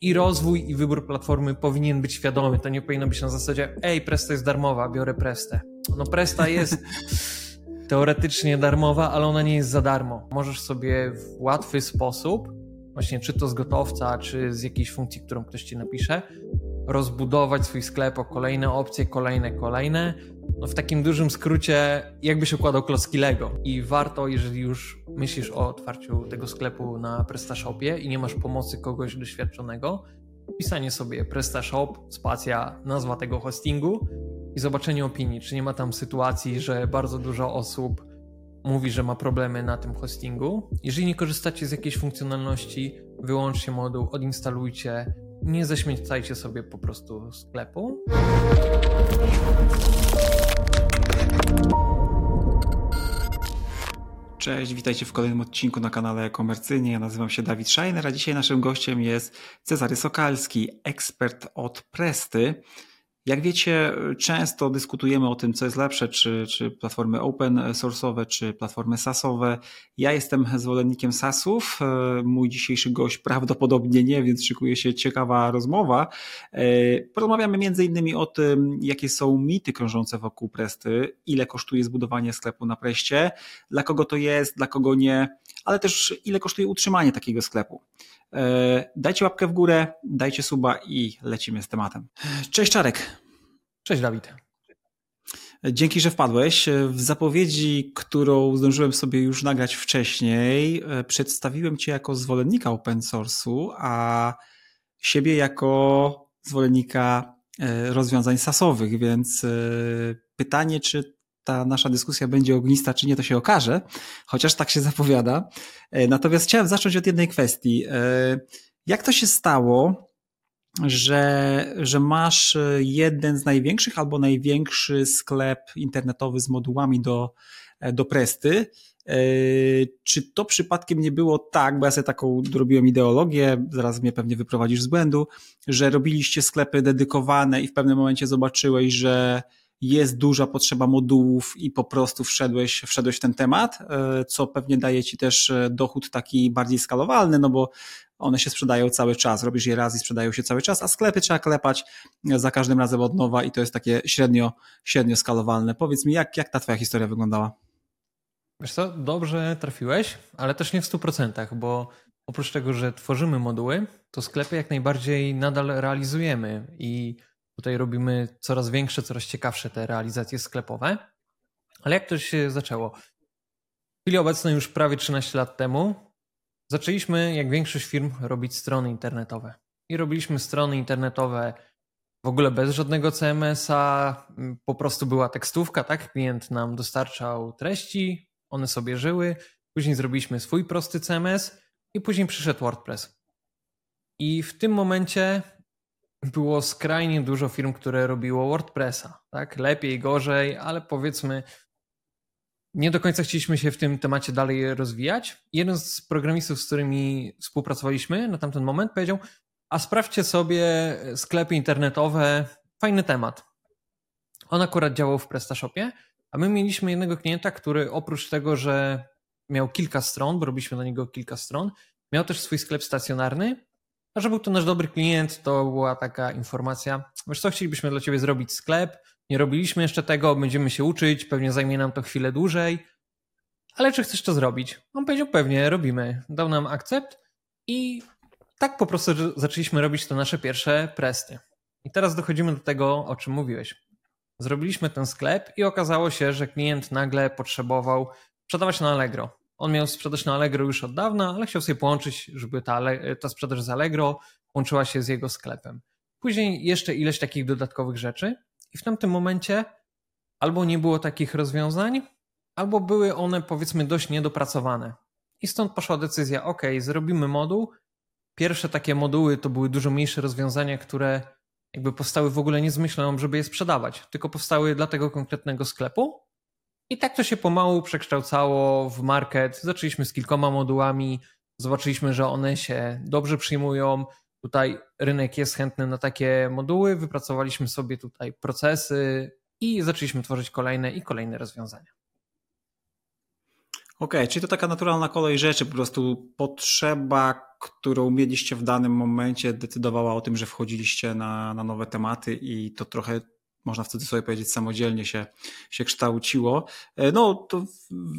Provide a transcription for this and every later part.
I rozwój i wybór platformy powinien być świadomy. To nie powinno być na zasadzie, ej, Presta jest darmowa, biorę Prestę. No Presta jest teoretycznie darmowa, ale ona nie jest za darmo. Możesz sobie w łatwy sposób, właśnie czy to z gotowca, czy z jakiejś funkcji, którą ktoś ci napisze, rozbudować swój sklep o kolejne opcje, kolejne, kolejne. No w takim dużym skrócie, jakbyś układał klocki Lego. I warto, jeżeli już myślisz o otwarciu tego sklepu na PrestaShopie i nie masz pomocy kogoś doświadczonego, pisanie sobie PrestaShop, spacja, nazwa tego hostingu i zobaczenie opinii, czy nie ma tam sytuacji, że bardzo dużo osób mówi, że ma problemy na tym hostingu. Jeżeli nie korzystacie z jakiejś funkcjonalności, wyłączcie moduł, odinstalujcie, nie zaśmiecajcie sobie po prostu sklepu. Cześć, witajcie w kolejnym odcinku na kanale Komercyjnie. Ja nazywam się Dawid Scheiner, a dzisiaj naszym gościem jest Cezary Sokalski, ekspert od Presty. Jak wiecie, często dyskutujemy o tym, co jest lepsze, czy, czy platformy open source'owe, czy platformy SaaSowe. Ja jestem zwolennikiem SaaSów. Mój dzisiejszy gość prawdopodobnie nie, więc szykuje się ciekawa rozmowa. Porozmawiamy między innymi o tym, jakie są mity krążące wokół Presty, ile kosztuje zbudowanie sklepu na Preście, dla kogo to jest, dla kogo nie, ale też ile kosztuje utrzymanie takiego sklepu. E, dajcie łapkę w górę, dajcie suba i lecimy z tematem. Cześć Czarek. Cześć Dawid. Dzięki, że wpadłeś. W zapowiedzi, którą zdążyłem sobie już nagrać wcześniej, e, przedstawiłem Cię jako zwolennika open source'u, a siebie jako zwolennika e, rozwiązań sasowych, więc pytanie, czy ta nasza dyskusja będzie ognista, czy nie, to się okaże, chociaż tak się zapowiada. E, natomiast chciałem zacząć od jednej kwestii. E, jak to się stało, że, że masz jeden z największych albo największy sklep internetowy z modułami do, e, do Presty? Czy to przypadkiem nie było tak, bo ja sobie taką robiłem ideologię, zaraz mnie pewnie wyprowadzisz z błędu, że robiliście sklepy dedykowane i w pewnym momencie zobaczyłeś, że jest duża potrzeba modułów i po prostu wszedłeś, wszedłeś w ten temat, e, co pewnie daje ci też e, dochód taki bardziej skalowalny, no bo one się sprzedają cały czas, robisz je raz i sprzedają się cały czas, a sklepy trzeba klepać za każdym razem od nowa i to jest takie średnio, średnio skalowalne. Powiedz mi, jak, jak ta twoja historia wyglądała? Wiesz co, dobrze trafiłeś, ale też nie w 100%, bo oprócz tego, że tworzymy moduły, to sklepy jak najbardziej nadal realizujemy i Tutaj robimy coraz większe, coraz ciekawsze te realizacje sklepowe. Ale jak to się zaczęło? W chwili obecnej już prawie 13 lat temu zaczęliśmy, jak większość firm, robić strony internetowe. I robiliśmy strony internetowe w ogóle bez żadnego CMS-a, po prostu była tekstówka, tak? Klient nam dostarczał treści, one sobie żyły. Później zrobiliśmy swój prosty CMS i później przyszedł WordPress. I w tym momencie było skrajnie dużo firm, które robiło WordPressa. Tak? Lepiej, gorzej, ale powiedzmy, nie do końca chcieliśmy się w tym temacie dalej rozwijać. Jeden z programistów, z którymi współpracowaliśmy na tamten moment, powiedział: A sprawdźcie sobie sklepy internetowe, fajny temat. On akurat działał w PrestaShopie, a my mieliśmy jednego klienta, który oprócz tego, że miał kilka stron, bo robiliśmy na niego kilka stron, miał też swój sklep stacjonarny a że był to nasz dobry klient, to była taka informacja, wiesz co, chcielibyśmy dla Ciebie zrobić sklep, nie robiliśmy jeszcze tego, będziemy się uczyć, pewnie zajmie nam to chwilę dłużej, ale czy chcesz to zrobić? On powiedział, pewnie, robimy. Dał nam akcept i tak po prostu zaczęliśmy robić te nasze pierwsze presty. I teraz dochodzimy do tego, o czym mówiłeś. Zrobiliśmy ten sklep i okazało się, że klient nagle potrzebował sprzedawać na Allegro. On miał sprzedaż na Allegro już od dawna, ale chciał sobie połączyć, żeby ta, ta sprzedaż z Allegro łączyła się z jego sklepem. Później jeszcze ileś takich dodatkowych rzeczy i w tamtym momencie albo nie było takich rozwiązań, albo były one powiedzmy dość niedopracowane. I stąd poszła decyzja, ok, zrobimy moduł. Pierwsze takie moduły to były dużo mniejsze rozwiązania, które jakby powstały w ogóle nie z myślą, żeby je sprzedawać, tylko powstały dla tego konkretnego sklepu i tak to się pomału przekształcało w market. Zaczęliśmy z kilkoma modułami, zobaczyliśmy, że one się dobrze przyjmują. Tutaj rynek jest chętny na takie moduły, wypracowaliśmy sobie tutaj procesy i zaczęliśmy tworzyć kolejne i kolejne rozwiązania. okay, czyli to taka naturalna kolej rzeczy, po prostu potrzeba, którą mieliście w danym momencie, decydowała o tym, że wchodziliście na, na nowe tematy i to trochę można w cudzysłowie powiedzieć, samodzielnie się, się kształciło. E, no to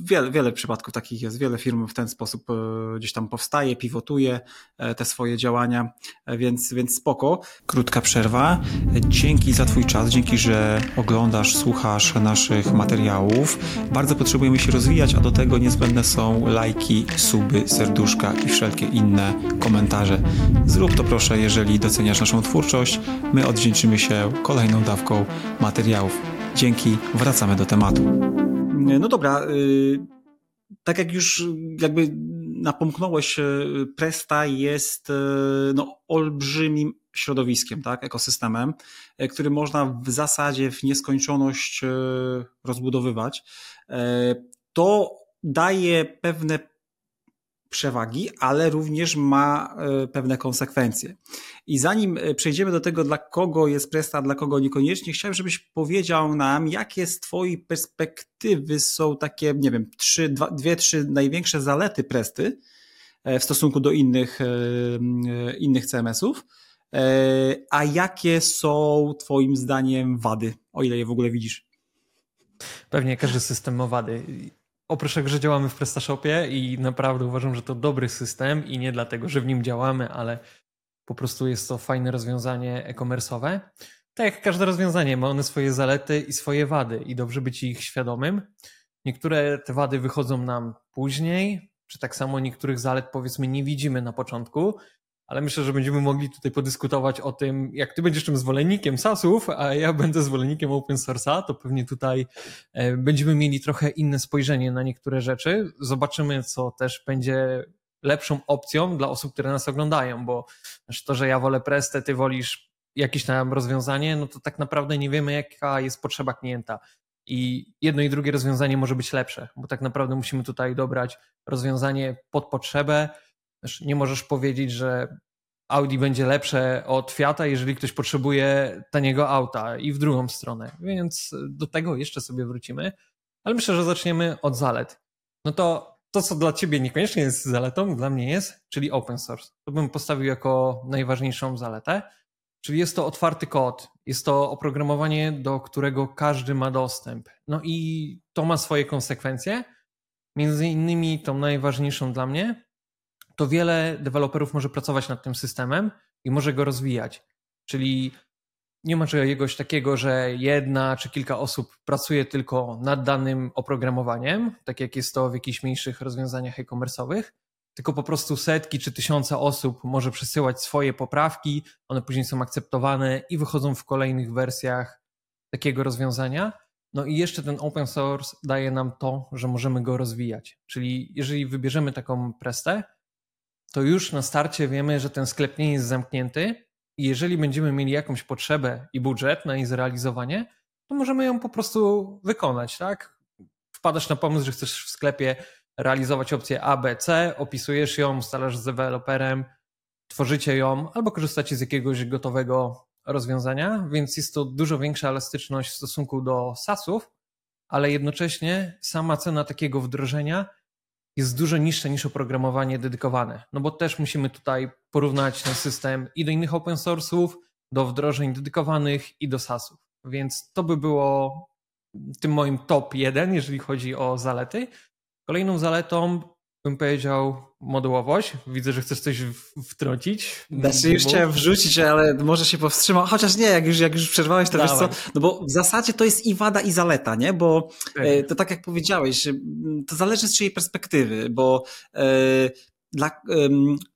wiele, wiele przypadków takich jest, wiele firm w ten sposób e, gdzieś tam powstaje, pivotuje e, te swoje działania, więc, więc spoko. Krótka przerwa. Dzięki za Twój czas, dzięki, że oglądasz, słuchasz naszych materiałów. Bardzo potrzebujemy się rozwijać, a do tego niezbędne są lajki, suby, serduszka i wszelkie inne komentarze. Zrób to proszę, jeżeli doceniasz naszą twórczość. My odwdzięczymy się kolejną dawką materiałów. Dzięki, wracamy do tematu. No dobra, y, tak jak już jakby napomknąłeś, y, Presta jest y, no, olbrzymim środowiskiem, tak, ekosystemem, który można w zasadzie w nieskończoność rozbudowywać. To daje pewne przewagi, ale również ma e, pewne konsekwencje. I zanim e, przejdziemy do tego, dla kogo jest Presta, a dla kogo niekoniecznie, chciałem, żebyś powiedział nam, jakie z Twojej perspektywy są takie, nie wiem, trzy, dwa, dwie, trzy największe zalety Presty e, w stosunku do innych, innych CMS-ów, a jakie są Twoim zdaniem wady, o ile je w ogóle widzisz? Pewnie każdy system ma wady oprócz tego, że działamy w PrestaShopie i naprawdę uważam, że to dobry system i nie dlatego, że w nim działamy, ale po prostu jest to fajne rozwiązanie e-commerce'owe. Tak jak każde rozwiązanie, ma one swoje zalety i swoje wady i dobrze być ich świadomym. Niektóre te wady wychodzą nam później, czy tak samo niektórych zalet powiedzmy nie widzimy na początku, ale myślę, że będziemy mogli tutaj podyskutować o tym, jak ty będziesz tym zwolennikiem SASów, a ja będę zwolennikiem open source'a, to pewnie tutaj e, będziemy mieli trochę inne spojrzenie na niektóre rzeczy. Zobaczymy, co też będzie lepszą opcją dla osób, które nas oglądają, bo to, że ja wolę Prestę, ty wolisz jakieś tam rozwiązanie, no to tak naprawdę nie wiemy, jaka jest potrzeba klienta. I jedno i drugie rozwiązanie może być lepsze, bo tak naprawdę musimy tutaj dobrać rozwiązanie pod potrzebę, nie możesz powiedzieć, że Audi będzie lepsze od Fiata, jeżeli ktoś potrzebuje taniego auta i w drugą stronę. Więc do tego jeszcze sobie wrócimy. Ale myślę, że zaczniemy od zalet. No to to, co dla ciebie niekoniecznie jest zaletą, dla mnie jest, czyli open source. To bym postawił jako najważniejszą zaletę. Czyli jest to otwarty kod, jest to oprogramowanie, do którego każdy ma dostęp. No i to ma swoje konsekwencje. Między innymi tą najważniejszą dla mnie to wiele deweloperów może pracować nad tym systemem i może go rozwijać. Czyli nie ma czegoś takiego, że jedna czy kilka osób pracuje tylko nad danym oprogramowaniem, tak jak jest to w jakichś mniejszych rozwiązaniach e-commerce'owych, tylko po prostu setki czy tysiące osób może przesyłać swoje poprawki, one później są akceptowane i wychodzą w kolejnych wersjach takiego rozwiązania. No i jeszcze ten open source daje nam to, że możemy go rozwijać. Czyli jeżeli wybierzemy taką prestę, to już na starcie wiemy, że ten sklep nie jest zamknięty i jeżeli będziemy mieli jakąś potrzebę i budżet na jej zrealizowanie, to możemy ją po prostu wykonać, tak? Wpadasz na pomysł, że chcesz w sklepie realizować opcję A, B, C, opisujesz ją, ustalasz z deweloperem, tworzycie ją albo korzystacie z jakiegoś gotowego rozwiązania, więc jest to dużo większa elastyczność w stosunku do SaaSów, ale jednocześnie sama cena takiego wdrożenia jest dużo niższe niż oprogramowanie dedykowane. No bo też musimy tutaj porównać ten system i do innych open source'ów, do wdrożeń dedykowanych i do SaaSów. Więc to by było tym moim top jeden, jeżeli chodzi o zalety. Kolejną zaletą bym powiedział modułowość. Widzę, że chcesz coś wtrącić. Znaczy już chciałem wrzucić, ale może się powstrzymał. Chociaż nie, jak już, jak już przerwałeś, to Dawaj. wiesz co, no bo w zasadzie to jest i wada i zaleta, nie? Bo e, to tak jak powiedziałeś, to zależy z czyjej perspektywy, bo e, dla,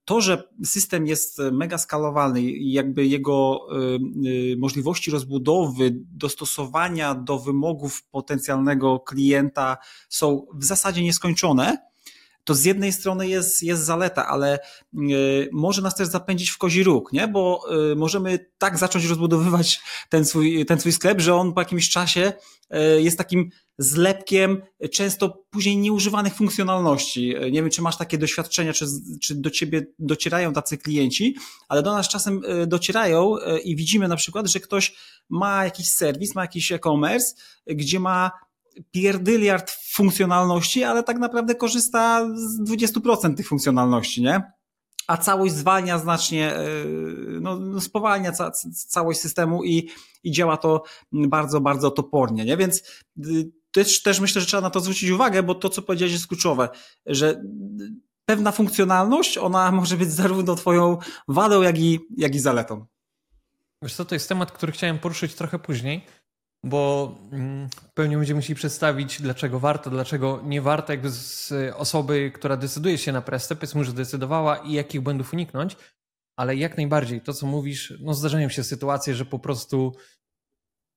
to, że system jest mega skalowalny i jakby jego e, możliwości rozbudowy, dostosowania do wymogów potencjalnego klienta są w zasadzie nieskończone, to z jednej strony jest, jest zaleta, ale y, może nas też zapędzić w kozi róg, nie? bo y, możemy tak zacząć rozbudowywać ten swój, ten swój sklep, że on po jakimś czasie y, jest takim zlepkiem często później nieużywanych funkcjonalności. Nie wiem, czy masz takie doświadczenia, czy, czy do ciebie docierają tacy klienci, ale do nas czasem docierają i widzimy na przykład, że ktoś ma jakiś serwis, ma jakiś e-commerce, gdzie ma pierdyliard funkcjonalności, ale tak naprawdę korzysta z 20% tych funkcjonalności, nie? A całość zwalnia znacznie, e, no, no spowalnia ca, całość systemu i, i działa to bardzo, bardzo topornie, nie? Więc y, też, też myślę, że trzeba na to zwrócić uwagę, bo to, co powiedziałeś jest kluczowe, że pewna funkcjonalność, ona może być zarówno twoją wadą, jak i, jak i zaletą. Wiesz co, to jest temat, który chciałem poruszyć trochę później, bo mm, pewnie będziemy musieli przedstawić, dlaczego warto, dlaczego nie warto, jakby z osoby, która decyduje się na prestę, powiedzmy, że decydowała i jakich błędów uniknąć, ale jak najbardziej to, co mówisz, no zdarzają się sytuacje, że po prostu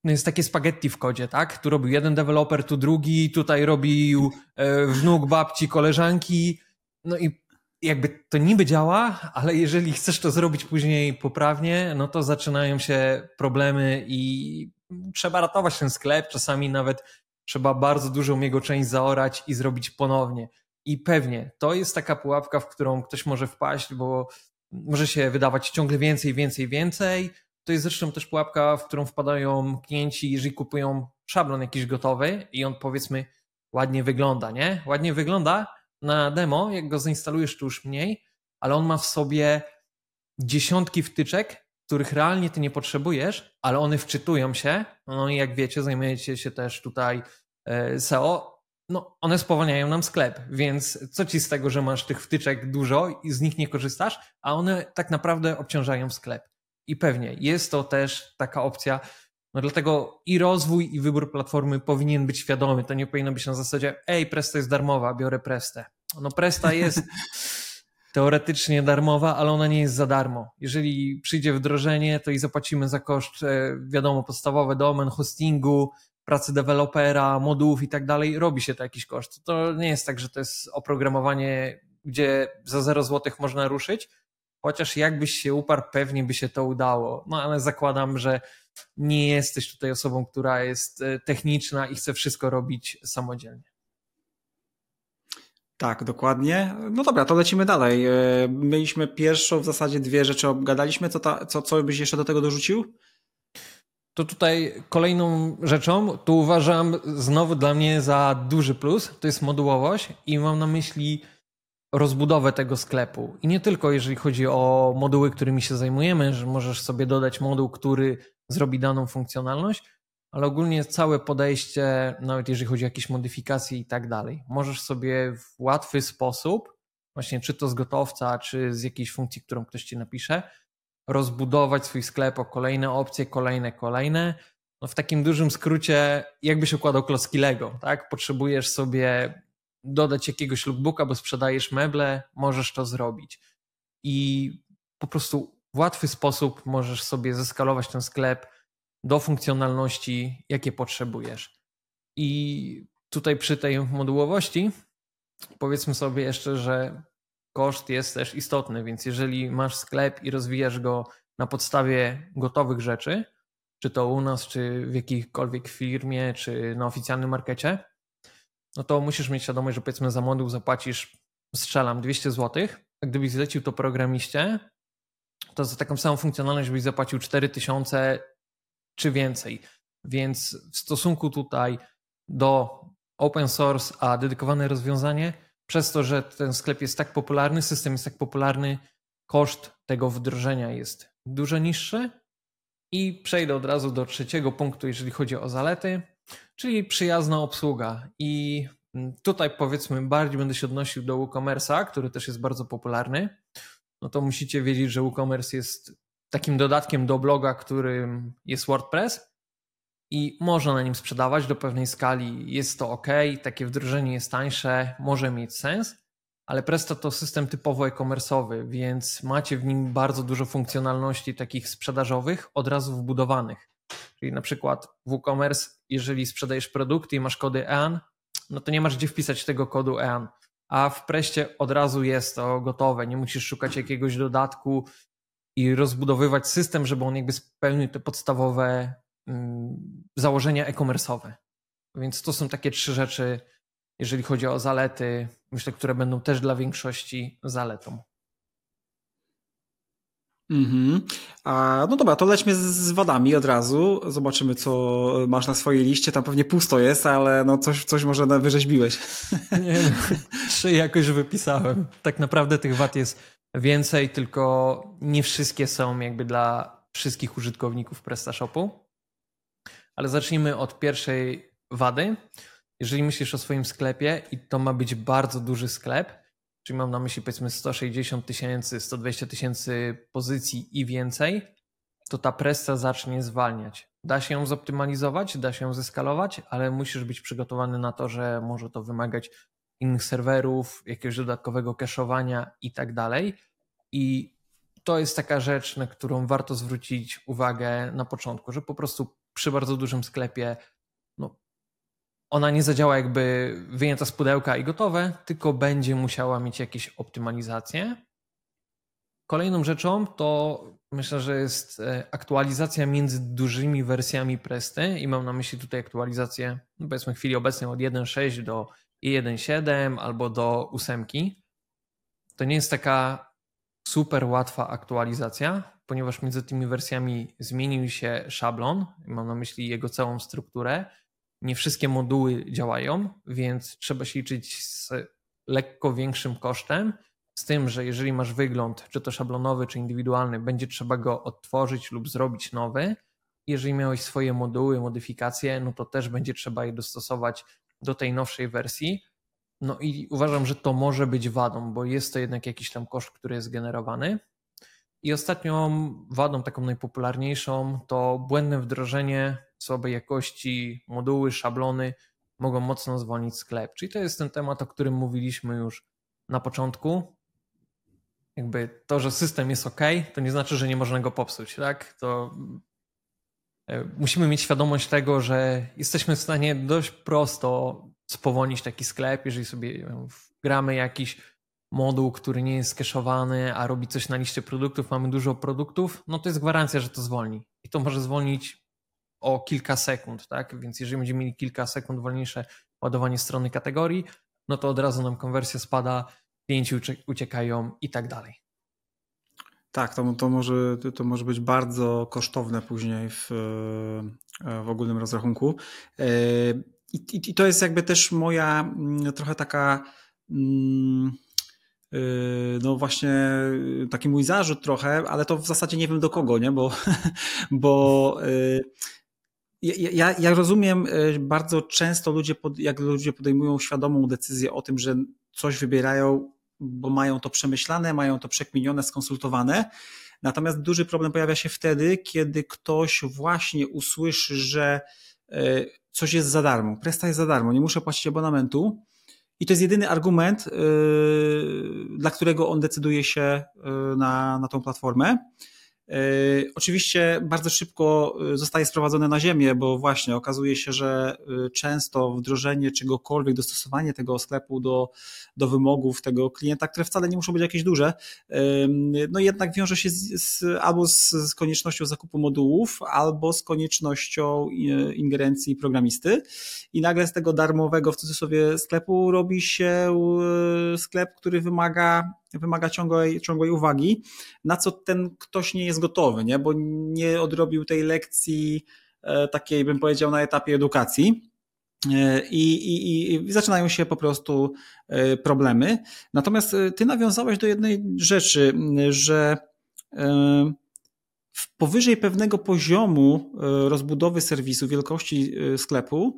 no jest takie spaghetti w kodzie, tak? Tu robił jeden deweloper, tu drugi, tutaj robił e, wnuk babci, koleżanki, no i jakby to niby działa, ale jeżeli chcesz to zrobić później poprawnie, no to zaczynają się problemy i trzeba ratować ten sklep, czasami nawet trzeba bardzo dużą jego część zaorać i zrobić ponownie. I pewnie to jest taka pułapka, w którą ktoś może wpaść, bo może się wydawać ciągle więcej, więcej, więcej. To jest zresztą też pułapka, w którą wpadają klienci, jeżeli kupują szablon jakiś gotowy i on powiedzmy ładnie wygląda, nie? Ładnie wygląda na demo, jak go zainstalujesz, to już mniej, ale on ma w sobie dziesiątki wtyczek, których realnie ty nie potrzebujesz, ale one wczytują się. No i jak wiecie, zajmujecie się też tutaj e, SEO. No, one spowalniają nam sklep, więc co ci z tego, że masz tych wtyczek dużo i z nich nie korzystasz, a one tak naprawdę obciążają sklep. I pewnie jest to też taka opcja. No dlatego i rozwój, i wybór platformy powinien być świadomy. To nie powinno być na zasadzie, ej, Presta jest darmowa, biorę Prestę. No Presta jest teoretycznie darmowa, ale ona nie jest za darmo. Jeżeli przyjdzie wdrożenie, to i zapłacimy za koszt, e, wiadomo, podstawowe domen, hostingu, pracy dewelopera, modułów i tak dalej, robi się to jakiś koszt. To nie jest tak, że to jest oprogramowanie, gdzie za 0 zł można ruszyć, chociaż jakbyś się uparł, pewnie by się to udało. No ale zakładam, że nie jesteś tutaj osobą, która jest e, techniczna i chce wszystko robić samodzielnie. Tak, dokładnie. No dobra, to lecimy dalej. E, mieliśmy pierwszą, w zasadzie dwie rzeczy obgadaliśmy. Co, ta, co, co byś jeszcze do tego dorzucił? To tutaj kolejną rzeczą, tu uważam znowu dla mnie za duży plus, to jest modułowość i mam na myśli rozbudowę tego sklepu. I nie tylko jeżeli chodzi o moduły, którymi się zajmujemy, że możesz sobie dodać moduł, który zrobi daną funkcjonalność, ale ogólnie całe podejście, nawet jeżeli chodzi o jakieś modyfikacje i tak dalej, możesz sobie w łatwy sposób, właśnie czy to z gotowca, czy z jakiejś funkcji, którą ktoś ci napisze, rozbudować swój sklep o kolejne opcje, kolejne, kolejne. No w takim dużym skrócie, jakbyś układał klocki Lego, tak? Potrzebujesz sobie dodać jakiegoś lookbooka, bo sprzedajesz meble, możesz to zrobić. I po prostu w łatwy sposób możesz sobie zeskalować ten sklep do funkcjonalności, jakie potrzebujesz. I tutaj przy tej modułowości powiedzmy sobie jeszcze, że koszt jest też istotny, więc jeżeli masz sklep i rozwijasz go na podstawie gotowych rzeczy, czy to u nas, czy w jakiejkolwiek firmie, czy na oficjalnym markecie, no to musisz mieć świadomość, że powiedzmy za moduł zapłacisz, strzelam, 200 zł, a gdybyś zlecił to programiście, to za taką samą funkcjonalność byś zapłacił 4000 czy więcej. Więc w stosunku tutaj do open source, a dedykowane rozwiązanie, przez to, że ten sklep jest tak popularny, system jest tak popularny, koszt tego wdrożenia jest dużo niższy. I przejdę od razu do trzeciego punktu, jeżeli chodzi o zalety, czyli przyjazna obsługa. I tutaj powiedzmy bardziej będę się odnosił do WooCommerce'a, który też jest bardzo popularny. No to musicie wiedzieć, że WooCommerce jest takim dodatkiem do bloga, którym jest WordPress i można na nim sprzedawać do pewnej skali. Jest to ok, takie wdrożenie jest tańsze, może mieć sens, ale Presto to system typowo e-commerce'owy, więc macie w nim bardzo dużo funkcjonalności takich sprzedażowych od razu wbudowanych. Czyli na przykład WooCommerce, jeżeli sprzedajesz produkty i masz kody EAN, no to nie masz gdzie wpisać tego kodu EAN. A w Preście od razu jest to gotowe. Nie musisz szukać jakiegoś dodatku, i rozbudowywać system, żeby on jakby spełnił te podstawowe mm, założenia e-commerce'owe. Więc to są takie trzy rzeczy, jeżeli chodzi o zalety, myślę, które będą też dla większości zaletą. Mhm. A, no dobra, to lećmy z, z wadami od razu. Zobaczymy, co masz na swojej liście. Tam pewnie pusto jest, ale no coś, coś może wyrzeźbiłeś. Nie, trzy jakoś wypisałem. Tak naprawdę tych wad jest więcej, tylko nie wszystkie są jakby dla wszystkich użytkowników PrestaShopu. Ale zacznijmy od pierwszej wady. Jeżeli myślisz o swoim sklepie i to ma być bardzo duży sklep, czyli mam na myśli powiedzmy 160 tysięcy, 120 tysięcy pozycji i więcej, to ta presta zacznie zwalniać. Da się ją zoptymalizować, da się ją zeskalować, ale musisz być przygotowany na to, że może to wymagać innych serwerów, jakiegoś dodatkowego cache'owania i tak dalej. I to jest taka rzecz, na którą warto zwrócić uwagę na początku, że po prostu przy bardzo dużym sklepie no, ona nie zadziała jakby wyjęta z pudełka i gotowe, tylko będzie musiała mieć jakieś optymalizacje. Kolejną rzeczą to myślę, że jest e, aktualizacja między dużymi wersjami Presty i mam na myśli tutaj aktualizację no powiedzmy w chwili obecnej od 1.6 do 1.7 albo do 8. To nie jest taka super łatwa aktualizacja, ponieważ między tymi wersjami zmienił się szablon, mam na myśli jego całą strukturę. Nie wszystkie moduły działają, więc trzeba się liczyć z lekko większym kosztem. Z tym, że jeżeli masz wygląd, czy to szablonowy, czy indywidualny, będzie trzeba go odtworzyć lub zrobić nowy. Jeżeli miałeś swoje moduły, modyfikacje, no to też będzie trzeba je dostosować do tej nowszej wersji. No i uważam, że to może być wadą, bo jest to jednak jakiś tam koszt, który jest generowany. I ostatnią wadą, taką najpopularniejszą, to błędne wdrożenie, słabej jakości, moduły, szablony mogą mocno zwolnić sklep. Czyli to jest ten temat, o którym mówiliśmy już na początku. Jakby to, że system jest ok, to nie znaczy, że nie można go popsuć, tak? To musimy mieć świadomość tego, że jesteśmy w stanie dość prosto spowolnić taki sklep, jeżeli sobie gramy jakiś moduł, który nie jest skeszowany, a robi coś na liście produktów, mamy dużo produktów, no to jest gwarancja, że to zwolni. I to może zwolnić o kilka sekund, tak? Więc jeżeli będziemy mieli kilka sekund wolniejsze ładowanie strony kategorii, no to od razu nam konwersja spada, klienci uciekają i tak dalej. Tak, to, to, może, to może być bardzo kosztowne później w, w ogólnym rozrachunku. E, i, I, to jest jakby też moja mm, trochę taka. Mm, y, no właśnie taki mój zarzut trochę, ale to w zasadzie nie wiem do kogo, nie? Bo, bo y, ja, ja rozumiem bardzo często ludzie, pod, jak ludzie podejmują świadomą decyzję o tym, że coś wybierają, bo mają to przemyślane, mają to przekminione, skonsultowane. Natomiast duży problem pojawia się wtedy, kiedy ktoś właśnie usłyszy, że coś jest za darmo. Presta jest za darmo, nie muszę płacić abonamentu. I to jest jedyny argument, yy, dla którego on decyduje się yy, na, na tą platformę. E, oczywiście bardzo szybko e, zostaje sprowadzone na ziemię, bo właśnie okazuje się, że e, często wdrożenie czegokolwiek, dostosowanie tego sklepu do, do wymogów tego klienta, które wcale nie muszą być jakieś duże, no jednak wiąże się z, z, albo z, z koniecznością zakupu modułów, albo z koniecznością ingerencji programisty. I nagle z tego darmowego w cudzysłowie sklepu robi się sklep, który wymaga wymaga ciągłej, ciągłej uwagi, na co ten ktoś nie jest gotowy, nie? bo nie odrobił tej lekcji e, takiej, bym powiedział, na etapie edukacji. E, I, i, I zaczynają się po prostu e, problemy. Natomiast ty nawiązałeś do jednej rzeczy, że powyżej pewnego poziomu rozbudowy serwisu, wielkości sklepu,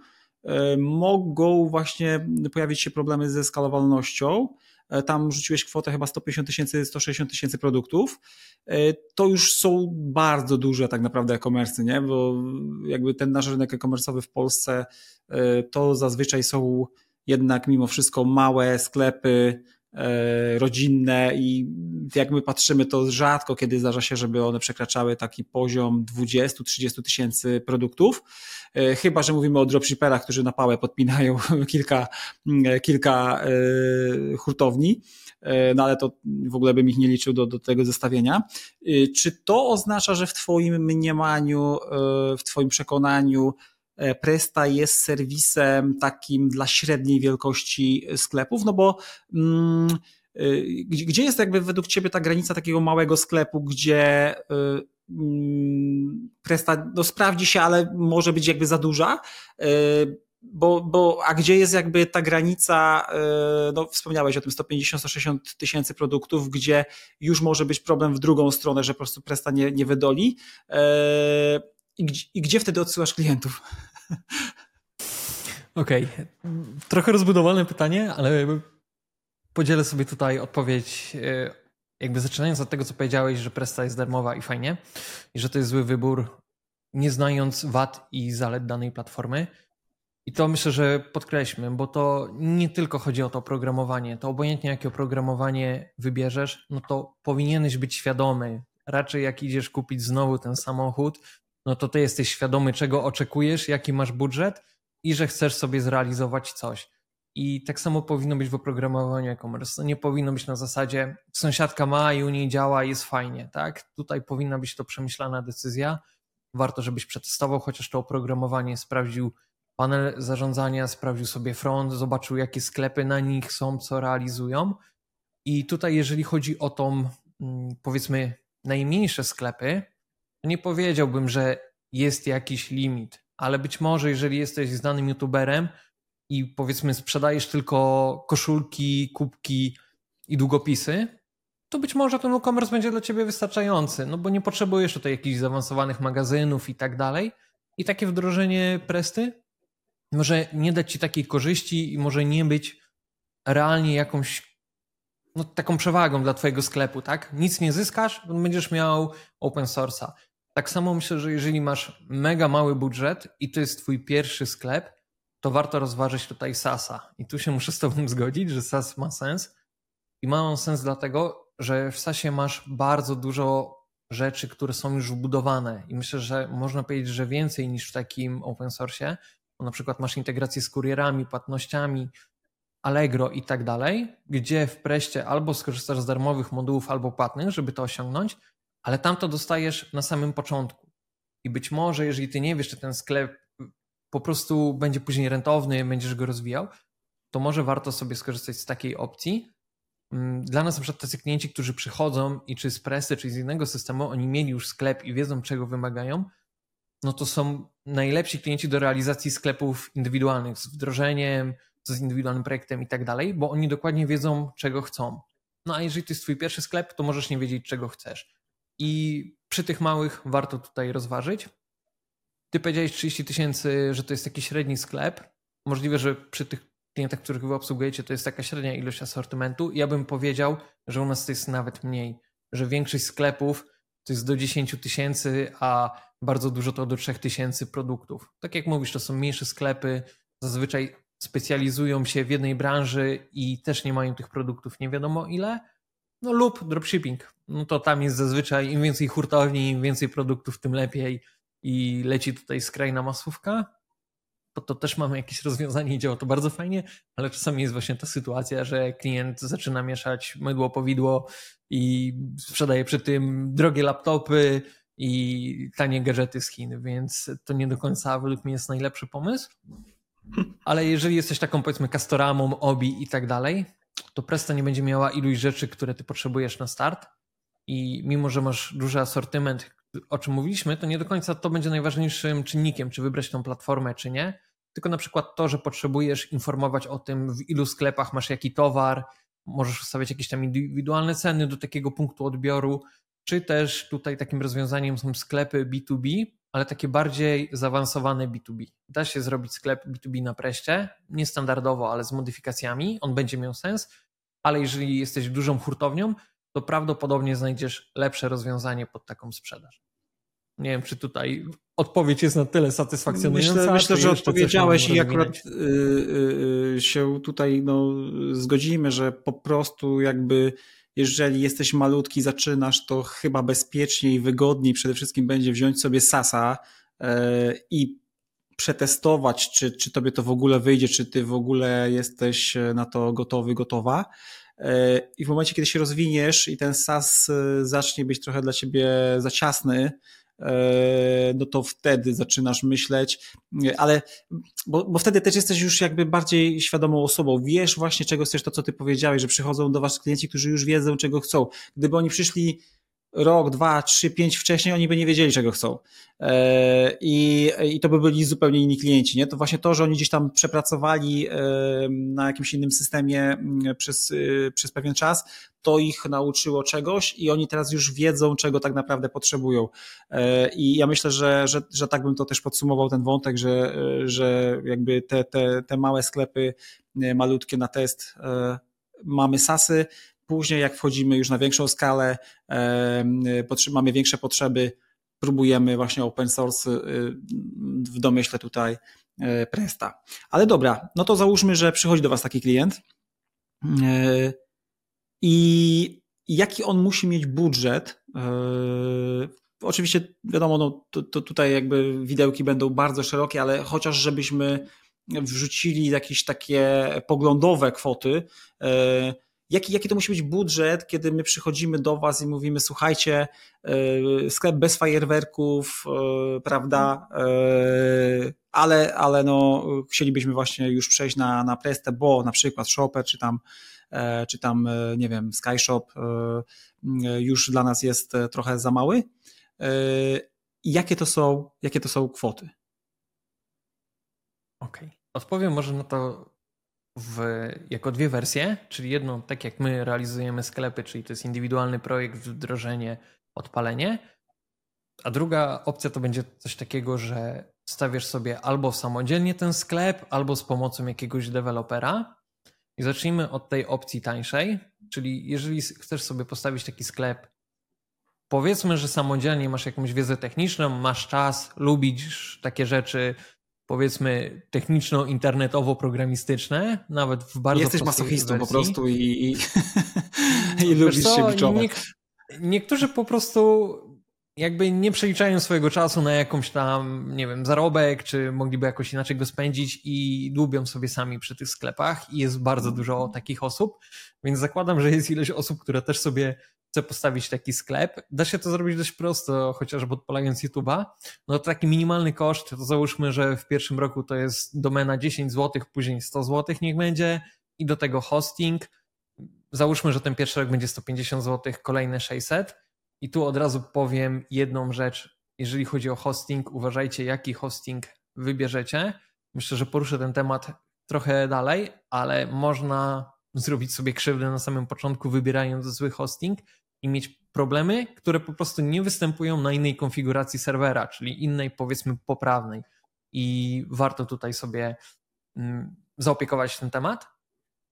mogą właśnie pojawić się problemy ze skalowalnością tam rzuciłeś kwotę chyba 150 tysięcy, 160 tysięcy produktów, e, to już są bardzo duże tak naprawdę e-commerce, nie? Bo jakby ten nasz rynek e-commerce'owy w Polsce e, to zazwyczaj są jednak mimo wszystko małe sklepy, rodzinne i jak my patrzymy, to rzadko kiedy zdarza się, żeby one przekraczały taki poziom 20-30 tysięcy produktów. E, chyba, że mówimy o dropshipperach, którzy na pałę podpinają kilka, mm, kilka e, hurtowni, e, no ale to w ogóle bym ich nie liczył do, do tego zestawienia. Czy to oznacza, że w Twoim mniemaniu, w Twoim przekonaniu, Presta jest serwisem takim dla średniej wielkości sklepów, no bo mm, Gdzie jest jakby według Ciebie ta granica takiego małego sklepu, gdzie mm, presta no, sprawdzi się, ale może być jakby za duża? Bo, bo, a gdzie jest jakby ta granica, no wspomniałeś o tym 150-160 tysięcy produktów, gdzie już może być problem w drugą stronę, że po prostu Presta nie, nie wydoli i, i gdzie wtedy odsyłasz klientów? Okej, okay. trochę rozbudowane pytanie, ale podzielę sobie tutaj odpowiedź, e, jakby zaczynając od tego, co powiedziałeś, że Presta jest darmowa i fajnie, i że to jest zły wybór, nie znając wad i zalet danej platformy. I to myślę, że podkreślmy, bo to nie tylko chodzi o to oprogramowanie. To obojętnie jakie oprogramowanie wybierzesz, no to powinieneś być świadomy. Raczej jak idziesz kupić znowu ten samochód, no to ty jesteś świadomy, czego oczekujesz, jaki masz budżet i że chcesz sobie zrealizować coś. I tak samo powinno być w oprogramowaniu e-commerce. Nie powinno być na zasadzie sąsiadka ma i u niej działa i jest fajnie, tak? Tutaj powinna być to przemyślana decyzja. Warto, żebyś przetestował chociaż to oprogramowanie, sprawdził panel zarządzania, sprawdził sobie front, zobaczył jakie sklepy na nich są, co realizują. I tutaj jeżeli chodzi o tą mm, powiedzmy najmniejsze sklepy, nie powiedziałbym, że jest jakiś limit, ale być może jeżeli jesteś znanym youtuberem i powiedzmy sprzedajesz tylko koszulki, kubki i długopisy, to być może ten e-commerce będzie dla ciebie wystarczający, no bo nie potrzebujesz tutaj jakichś zaawansowanych magazynów i tak dalej. I takie wdrożenie Presty może nie dać ci takiej korzyści i może nie być realnie jakąś no, taką przewagą dla twojego sklepu, tak? Nic nie zyskasz, będziesz miał open source'a. Tak samo myślę, że jeżeli masz mega mały budżet i to jest twój pierwszy sklep, to warto rozważyć tutaj SASa. I tu się muszę z tobą zgodzić, że SAS ma sens. I ma on sens dlatego, że w SASie masz bardzo dużo rzeczy, które są już wbudowane. I myślę, że można powiedzieć, że więcej niż w takim open source. Bo na przykład masz integrację z kurierami, płatnościami, Allegro i tak dalej, gdzie w Preście albo skorzystasz z darmowych modułów, albo płatnych, żeby to osiągnąć, ale tam to dostajesz na samym początku. I być może, jeżeli ty nie wiesz, czy ten sklep po prostu będzie później rentowny, będziesz go rozwijał, to może warto sobie skorzystać z takiej opcji. Mm, dla nas na przykład tacy klienci, którzy przychodzą i czy z Presy, czy z innego systemu, oni mieli już sklep i wiedzą, czego wymagają, no to są najlepsi klienci do realizacji sklepów indywidualnych z wdrożeniem, z indywidualnym projektem i tak dalej, bo oni dokładnie wiedzą, czego chcą. No a jeżeli to jest twój pierwszy sklep, to możesz nie wiedzieć, czego chcesz. I przy tych małych warto tutaj rozważyć. Ty powiedziałeś 30 tysięcy, że to jest taki średni sklep. Możliwe, że przy tych klientach, których wy obsługujecie, to jest taka średnia ilość asortymentu. Ja bym powiedział, że u nas to jest nawet mniej, że większość sklepów to jest do 10 tysięcy, a bardzo dużo to do 3 tysięcy produktów. Tak jak mówisz, to są mniejsze sklepy, zazwyczaj specjalizują się w jednej branży i też nie mają tych produktów nie wiadomo ile, no lub dropshipping. No to tam jest zazwyczaj im więcej hurtowni, im więcej produktów, tym lepiej i leci tutaj skrajna masówka. To, to też mamy jakieś rozwiązanie i działa to bardzo fajnie, ale czasami jest właśnie ta sytuacja, że klient zaczyna mieszać mydło powidło i sprzedaje przy tym drogie laptopy i tanie gadżety z Chin, więc to nie do końca według mnie jest najlepszy pomysł. Ale jeżeli jesteś taką powiedzmy Castoramą, Obi i tak dalej, to Presta nie będzie miała iluś rzeczy, które ty potrzebujesz na start i mimo, że masz duży asortyment, o czym mówiliśmy, to nie do końca to będzie najważniejszym czynnikiem, czy wybrać tą platformę, czy nie, tylko na przykład to, że potrzebujesz informować o tym, w ilu sklepach masz jaki towar, możesz ustawiać jakieś tam indywidualne ceny do takiego punktu odbioru, czy też tutaj takim rozwiązaniem są sklepy B2B, ale takie bardziej zaawansowane B2B. Da się zrobić sklep B2B na preście, niestandardowo, ale z modyfikacjami, on będzie miał sens, ale jeżeli jesteś dużą hurtownią, to prawdopodobnie znajdziesz lepsze rozwiązanie pod taką sprzedaż. Nie wiem, czy tutaj odpowiedź jest na tyle satysfakcjonująca. Myślę, myślę że odpowiedziałeś i akurat yy, yy, się tutaj no, zgodzimy, że po prostu jakby jeżeli jesteś malutki, zaczynasz, to chyba bezpieczniej i wygodniej przede wszystkim będzie wziąć sobie Sasa yy, i przetestować, czy, czy tobie to w ogóle wyjdzie, czy ty w ogóle jesteś na to gotowy, gotowa. I w momencie, kiedy się rozwiniesz i ten SAS zacznie być trochę dla ciebie za ciasny, no to wtedy zaczynasz myśleć, ale bo, bo wtedy też jesteś już jakby bardziej świadomą osobą. Wiesz właśnie czego chcesz, to co ty powiedziałeś, że przychodzą do was klienci, którzy już wiedzą czego chcą. Gdyby oni przyszli rok, dwa, trzy, pięć wcześniej, oni by nie wiedzieli, czego chcą. E, I, I to by byli zupełnie inni klienci. Nie? To właśnie to, że oni gdzieś tam przepracowali e, na jakimś innym systemie mm, przez, e, przez pewien czas, to ich nauczyło czegoś i oni teraz już wiedzą, czego tak naprawdę potrzebują. I ja myślę, że, że, że tak bym to też podsumował ten wątek, że, że jakby te, te, te małe sklepy malutkie na test mamy sasy, Później, jak wchodzimy już na większą skalę, mamy większe potrzeby, próbujemy właśnie open source y, w domyśle tutaj e, Presta. Ale dobra, no to załóżmy, że przychodzi do Was taki klient e, i jaki on musi mieć budżet. E, oczywiście, wiadomo, no, to, to tutaj jakby widełki będą bardzo szerokie, ale chociaż żebyśmy wrzucili jakieś takie poglądowe kwoty, jaki, jaki to musi być budżet, kiedy my przychodzimy do Was i mówimy, słuchajcie, e, sklep bez fajerwerków, e, prawda, e, ale, ale no, chcielibyśmy właśnie już przejść na, na Prestę, bo na przykład Shopper, czy tam, czy tam, nie wiem, Skyshop już dla nas jest trochę za mały. Jakie to są, jakie to są kwoty? Okej. Okay. Odpowiem może na to w, jako dwie wersje, czyli jedną tak jak my realizujemy sklepy, czyli to jest indywidualny projekt, wdrożenie, odpalenie, a druga opcja to będzie coś takiego, że stawiasz sobie albo samodzielnie ten sklep, albo z pomocą jakiegoś dewelopera. I zacznijmy od tej opcji tańszej, czyli jeżeli chcesz sobie postawić taki sklep, powiedzmy, że samodzielnie masz jakąś wiedzę techniczną, masz czas, lubisz takie rzeczy, powiedzmy techniczno-internetowo-programistyczne, nawet w bardzo Jesteś masochistą po prostu i, i, i lubisz co, się biczować. Nie, niektórzy po prostu jakby nie przeliczają swojego czasu na jakąś tam, nie wiem, zarobek, czy mogliby jakoś inaczej go spędzić i dłubią sobie sami przy tych sklepach i jest bardzo dużo takich osób, więc zakładam, że jest ileś osób, które też sobie chce postawić taki sklep. Da się to zrobić dość prosto, chociażby odpalając YouTube'a. No to taki minimalny koszt, to załóżmy, że w pierwszym roku to jest domena 10 zł, później 100 zł niech będzie i do tego hosting. Załóżmy, że ten pierwszy rok będzie 150 zł, kolejne 600. I tu od razu powiem jedną rzecz. Jeżeli chodzi o hosting, uważajcie, jaki hosting wybierzecie. Myślę, że poruszę ten temat trochę dalej, ale można zrobić sobie krzywdę na samym początku, wybierając zły hosting i mieć problemy, które po prostu nie występują na innej konfiguracji serwera, czyli innej, powiedzmy, poprawnej. I warto tutaj sobie mm, zaopiekować ten temat.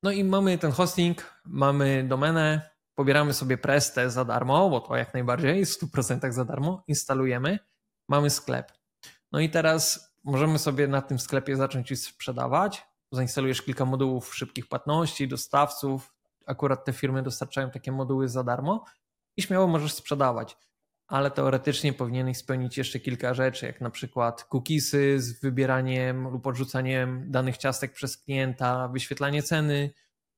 No i mamy ten hosting, mamy domenę, pobieramy sobie Prestę za darmo, bo to jak najbardziej, w 100% za darmo, instalujemy, mamy sklep. No i teraz możemy sobie na tym sklepie zacząć sprzedawać. Zainstalujesz kilka modułów szybkich płatności, dostawców, akurat te firmy dostarczają takie moduły za darmo i śmiało możesz sprzedawać. Ale teoretycznie powinieneś spełnić jeszcze kilka rzeczy, jak na przykład cookiesy z wybieraniem lub odrzucaniem danych ciastek przez klienta, wyświetlanie ceny,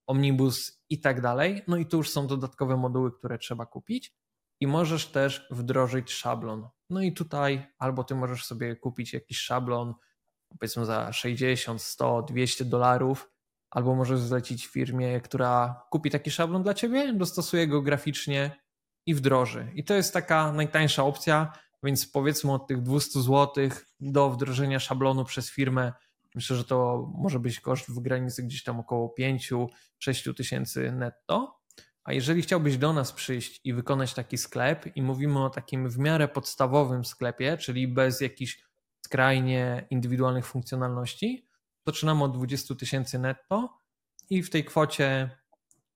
omnibus i tak dalej. No i tu już są dodatkowe moduły, które trzeba kupić. I możesz też wdrożyć szablon. No i tutaj albo ty możesz sobie kupić jakiś szablon, powiedzmy za 60, 100, 200 dolarów, albo możesz zlecić firmie, która kupi taki szablon dla ciebie, dostosuje go graficznie i wdroży. I to jest taka najtańsza opcja, więc powiedzmy od tych 200 zł do wdrożenia szablonu przez firmę, myślę, że to może być koszt w granicy gdzieś tam około 5-6 tysięcy netto. A jeżeli chciałbyś do nas przyjść i wykonać taki sklep, i mówimy o takim w miarę podstawowym sklepie, czyli bez jakichś skrajnie indywidualnych funkcjonalności, Zaczynamy od 20 tysięcy netto i w tej kwocie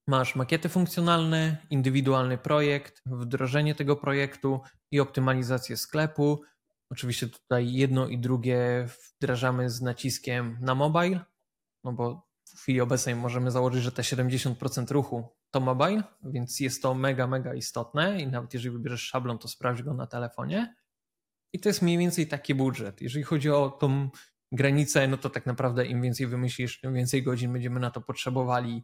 masz makiety funkcjonalne, indywidualny projekt, wdrożenie tego projektu i optymalizację sklepu. Oczywiście tutaj jedno i drugie wdrażamy z naciskiem na mobile, no bo w chwili obecnej możemy założyć, że te 70% ruchu to mobile, więc jest to mega, mega istotne i nawet jeżeli wybierzesz szablon, to sprawdź go na telefonie. I to jest mniej więcej taki budżet. Jeżeli chodzi o tą granicę, no to tak naprawdę im więcej wymyślisz, tym więcej godzin będziemy na to potrzebowali.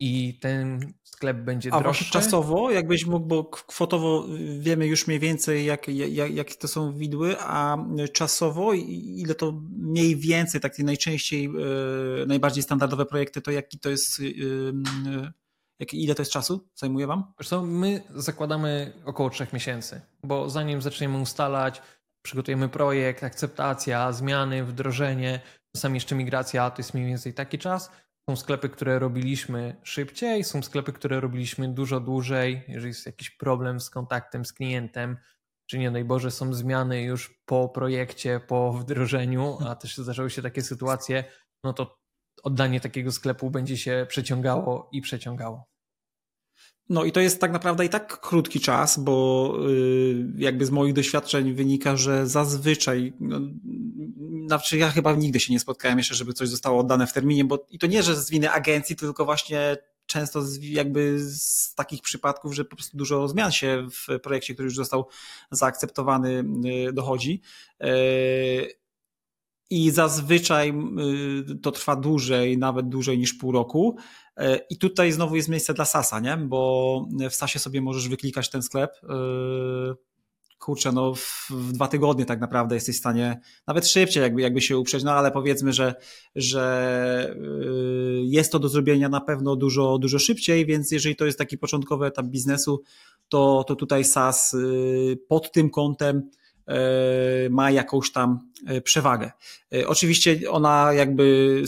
i ten sklep będzie A droższy. A czasowo, jakbyś mógł, bo kwotowo wiemy już mniej więcej, jak, jak, jak to są widły, a czasowo ile to mniej więcej, takie najczęściej, yy, najbardziej standardowe projekty, to jaki to jest, yy, jak, ile to jest czasu zajmuje Wam? Zresztą my zakładamy około trzech miesięcy, bo zanim zaczniemy ustalać, przygotujemy projekt, akceptacja, zmiany, wdrożenie, czasami jeszcze migracja, to jest mniej więcej taki czas. Są sklepy, które robiliśmy szybciej, są sklepy, które robiliśmy dużo dłużej, jeżeli jest jakiś problem z kontaktem z klientem, czy nie daj Boże są zmiany już po projekcie, po wdrożeniu, a też zdarzały się takie sytuacje, no to oddanie takiego sklepu będzie się przeciągało i przeciągało. No i to jest tak naprawdę i tak krótki czas, bo y, jakby z moich doświadczeń wynika, że zazwyczaj, no, znaczy ja chyba nigdy się nie spotkałem jeszcze, żeby coś zostało oddane w terminie, bo i to nie, że z winy agencji, tylko właśnie często z, jakby z takich przypadków, że po prostu dużo zmian się w projekcie, który już został zaakceptowany, y, dochodzi. Y, I zazwyczaj to trwa dłużej, nawet dłużej niż pół roku. E, I tutaj znowu jest miejsce dla Sasa, nie? Bo w Sasie sobie możesz wyklikać ten sklep. E, kurczę, no w, w, dwa tygodnie tak naprawdę jesteś w stanie, nawet szybciej jakby, jakby się uprzeć, no ale powiedzmy, że, że e, jest to do zrobienia na pewno dużo, dużo szybciej, więc jeżeli to jest taki początkowy etap biznesu, to, to tutaj SAS pod tym kątem ma jakąś tam przewagę. Oczywiście ona jakby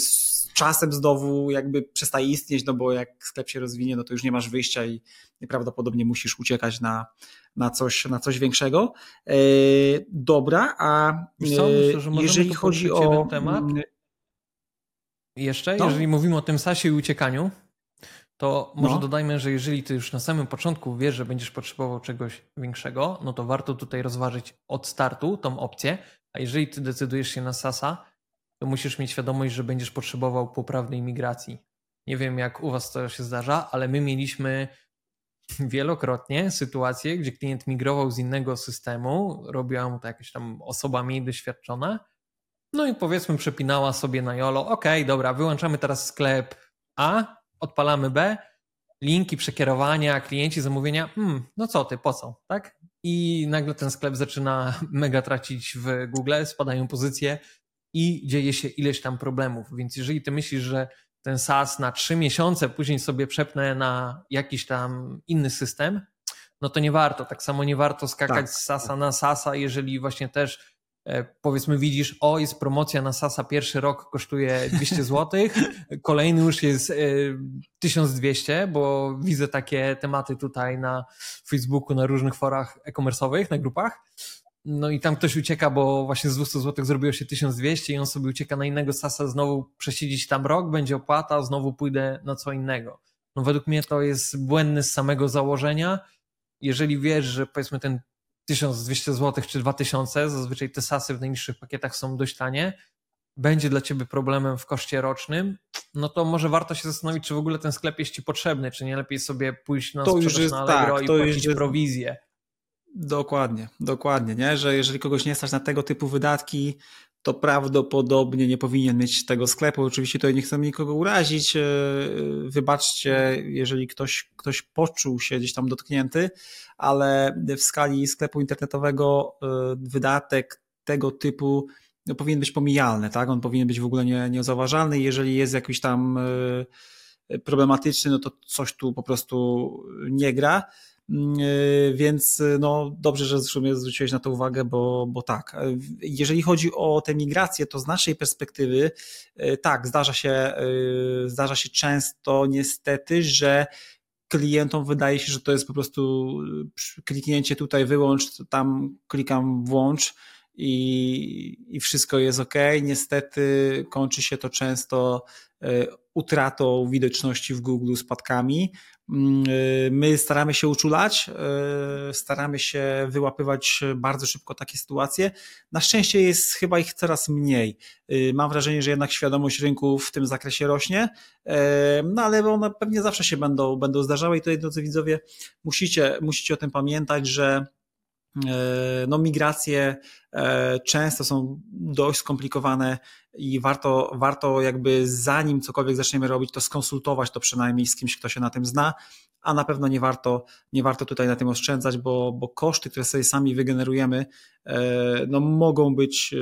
czasem znowu jakby przestaje istnieć, no bo jak sklep się rozwinie, no to już nie masz wyjścia i prawdopodobnie musisz uciekać na, na, coś, na coś większego. E, dobra, a co, myślę, jeżeli chodzi o jeden temat. Mm, Jeszcze, no. jeżeli mówimy o tym sasie i uciekaniu, to może no. dodajmy, że jeżeli ty już na samym początku wiesz, że będziesz potrzebował czegoś większego, no to warto tutaj rozważyć od startu tą opcję, a jeżeli ty decydujesz się na SASa, to musisz mieć świadomość, że będziesz potrzebował poprawnej migracji. Nie wiem, jak u Was to się zdarza, ale my mieliśmy wielokrotnie sytuacje, gdzie klient migrował z innego systemu, robiła mu to jakaś tam osoba mniej doświadczona, no i powiedzmy przepinała sobie na YOLO, ok, dobra, wyłączamy teraz sklep A, odpalamy B, linki przekierowania, klienci zamówienia, hmm, no co ty, po co, tak? I nagle ten sklep zaczyna mega tracić w Google, spadają pozycje, i dzieje się ileś tam problemów. Więc jeżeli ty myślisz, że ten SaaS na trzy miesiące później sobie przepnę na jakiś tam inny system, no to nie warto. Tak samo nie warto skakać tak. z SaaSa na SaaSa, jeżeli właśnie też powiedzmy widzisz, o jest promocja na SaaSa, pierwszy rok kosztuje 200 zł, kolejny już jest 1200, e, bo widzę takie tematy tutaj na Facebooku, na różnych forach e-commerce'owych, na grupach. No i tam ktoś ucieka, bo właśnie z 200 zł zrobiło się 1200 i on sobie ucieka na innego sasa, znowu przesiedzieć tam rok, będzie opłata, znowu pójdę na co innego. No według mnie to jest błędne z samego założenia. Jeżeli wiesz, że powiedzmy ten 1200 zł czy 2000, zazwyczaj te sasy w najniższych pakietach są dość tanie, będzie dla ciebie problemem w koszcie rocznym, no to może warto się zastanowić, czy w ogóle ten sklep jest ci potrzebny, czy nie lepiej sobie pójść na to sprzedaż na Allegro tak, i płacić jest... prowizję. Dokładnie, dokładnie, nie? że jeżeli kogoś nie stać na tego typu wydatki, to prawdopodobnie nie powinien mieć tego sklepu. Oczywiście tutaj nie chcę nikogo urazić. E, wybaczcie, jeżeli ktoś, ktoś poczuł się gdzieś tam dotknięty, ale w skali sklepu internetowego e, wydatek tego typu no, powinien być pomijalny, tak? On powinien być w ogóle nie, niezauważalny. Jeżeli jest jakiś tam e, problematyczny, no to coś tu po prostu nie gra. Mm, e, więc e, no, dobrze, że zresztą zwróciłeś na to uwagę, bo, bo tak. E, jeżeli chodzi o tę migrację, to z naszej perspektywy tak, zdarza się, zdarza się często niestety, że klientom wydaje się, że to jest po prostu kliknięcie tutaj wyłącz, tam klikam włącz i, i wszystko jest ok. Niestety kończy się to często utratą widoczności w Google, spadkami. Mm, y, my staramy się uczulać, y, staramy się wyłapywać bardzo szybko takie sytuacje. Na szczęście jest chyba ich coraz mniej. Y, mam wrażenie, że jednak świadomość rynku w tym zakresie rośnie, no ale one pewnie zawsze się będą, będą zdarzały i tutaj, drodzy widzowie, musicie, musicie o tym pamiętać, że no, migracje często są dość skomplikowane i warto, warto jakby zanim cokolwiek zaczniemy robić, to skonsultować to przynajmniej z kimś, kto się na tym zna, a na pewno nie warto, nie warto tutaj na tym oszczędzać, bo, bo koszty, które sobie sami wygenerujemy, no mogą być,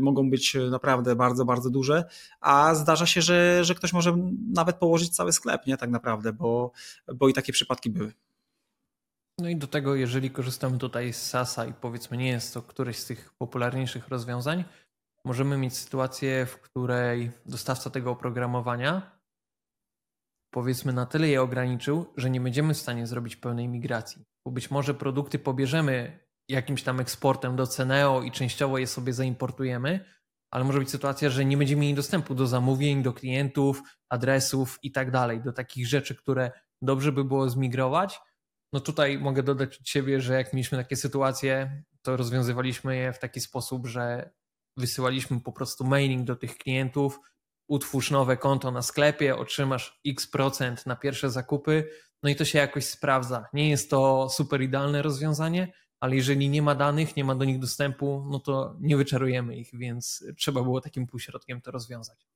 mogą być naprawdę bardzo, bardzo duże, a zdarza się, że, że ktoś może nawet położyć cały sklep, nie tak naprawdę, bo, bo i takie przypadki były. No i do tego, jeżeli korzystamy tutaj z SASa i powiedzmy nie jest to któreś z tych popularniejszych rozwiązań, możemy mieć sytuację, w której dostawca tego oprogramowania powiedzmy na tyle je ograniczył, że nie będziemy w stanie zrobić pełnej migracji. Bo być może produkty pobierzemy jakimś tam eksportem do Ceneo i częściowo je sobie zaimportujemy, ale może być sytuacja, że nie będziemy mieli dostępu do zamówień, do klientów, adresów i tak dalej, do takich rzeczy, które dobrze by było zmigrować, no tutaj mogę dodać od siebie, że jak mieliśmy takie sytuacje, to rozwiązywaliśmy je w taki sposób, że wysyłaliśmy po prostu mailing do tych klientów, utwórz nowe konto na sklepie, otrzymasz x procent na pierwsze zakupy, no i to się jakoś sprawdza. Nie jest to super idealne rozwiązanie, ale jeżeli nie ma danych, nie ma do nich dostępu, no to nie wyczarujemy ich, więc trzeba było takim półśrodkiem to rozwiązać.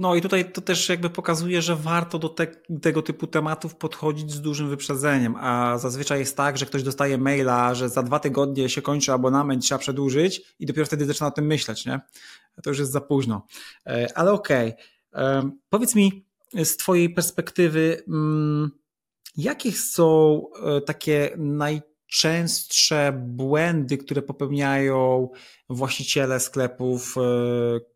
No i tutaj to też jakby pokazuje, że warto do te, tego typu tematów podchodzić z dużym wyprzedzeniem, a zazwyczaj jest tak, że ktoś dostaje maila, że za dwa tygodnie się kończy abonament, trzeba przedłużyć i dopiero wtedy zaczyna o tym myśleć, nie? To już jest za późno. E, ale okej, okay. E, powiedz mi z twojej perspektywy, mm, jakie są e, takie najczęstsze błędy, które popełniają właściciele sklepów,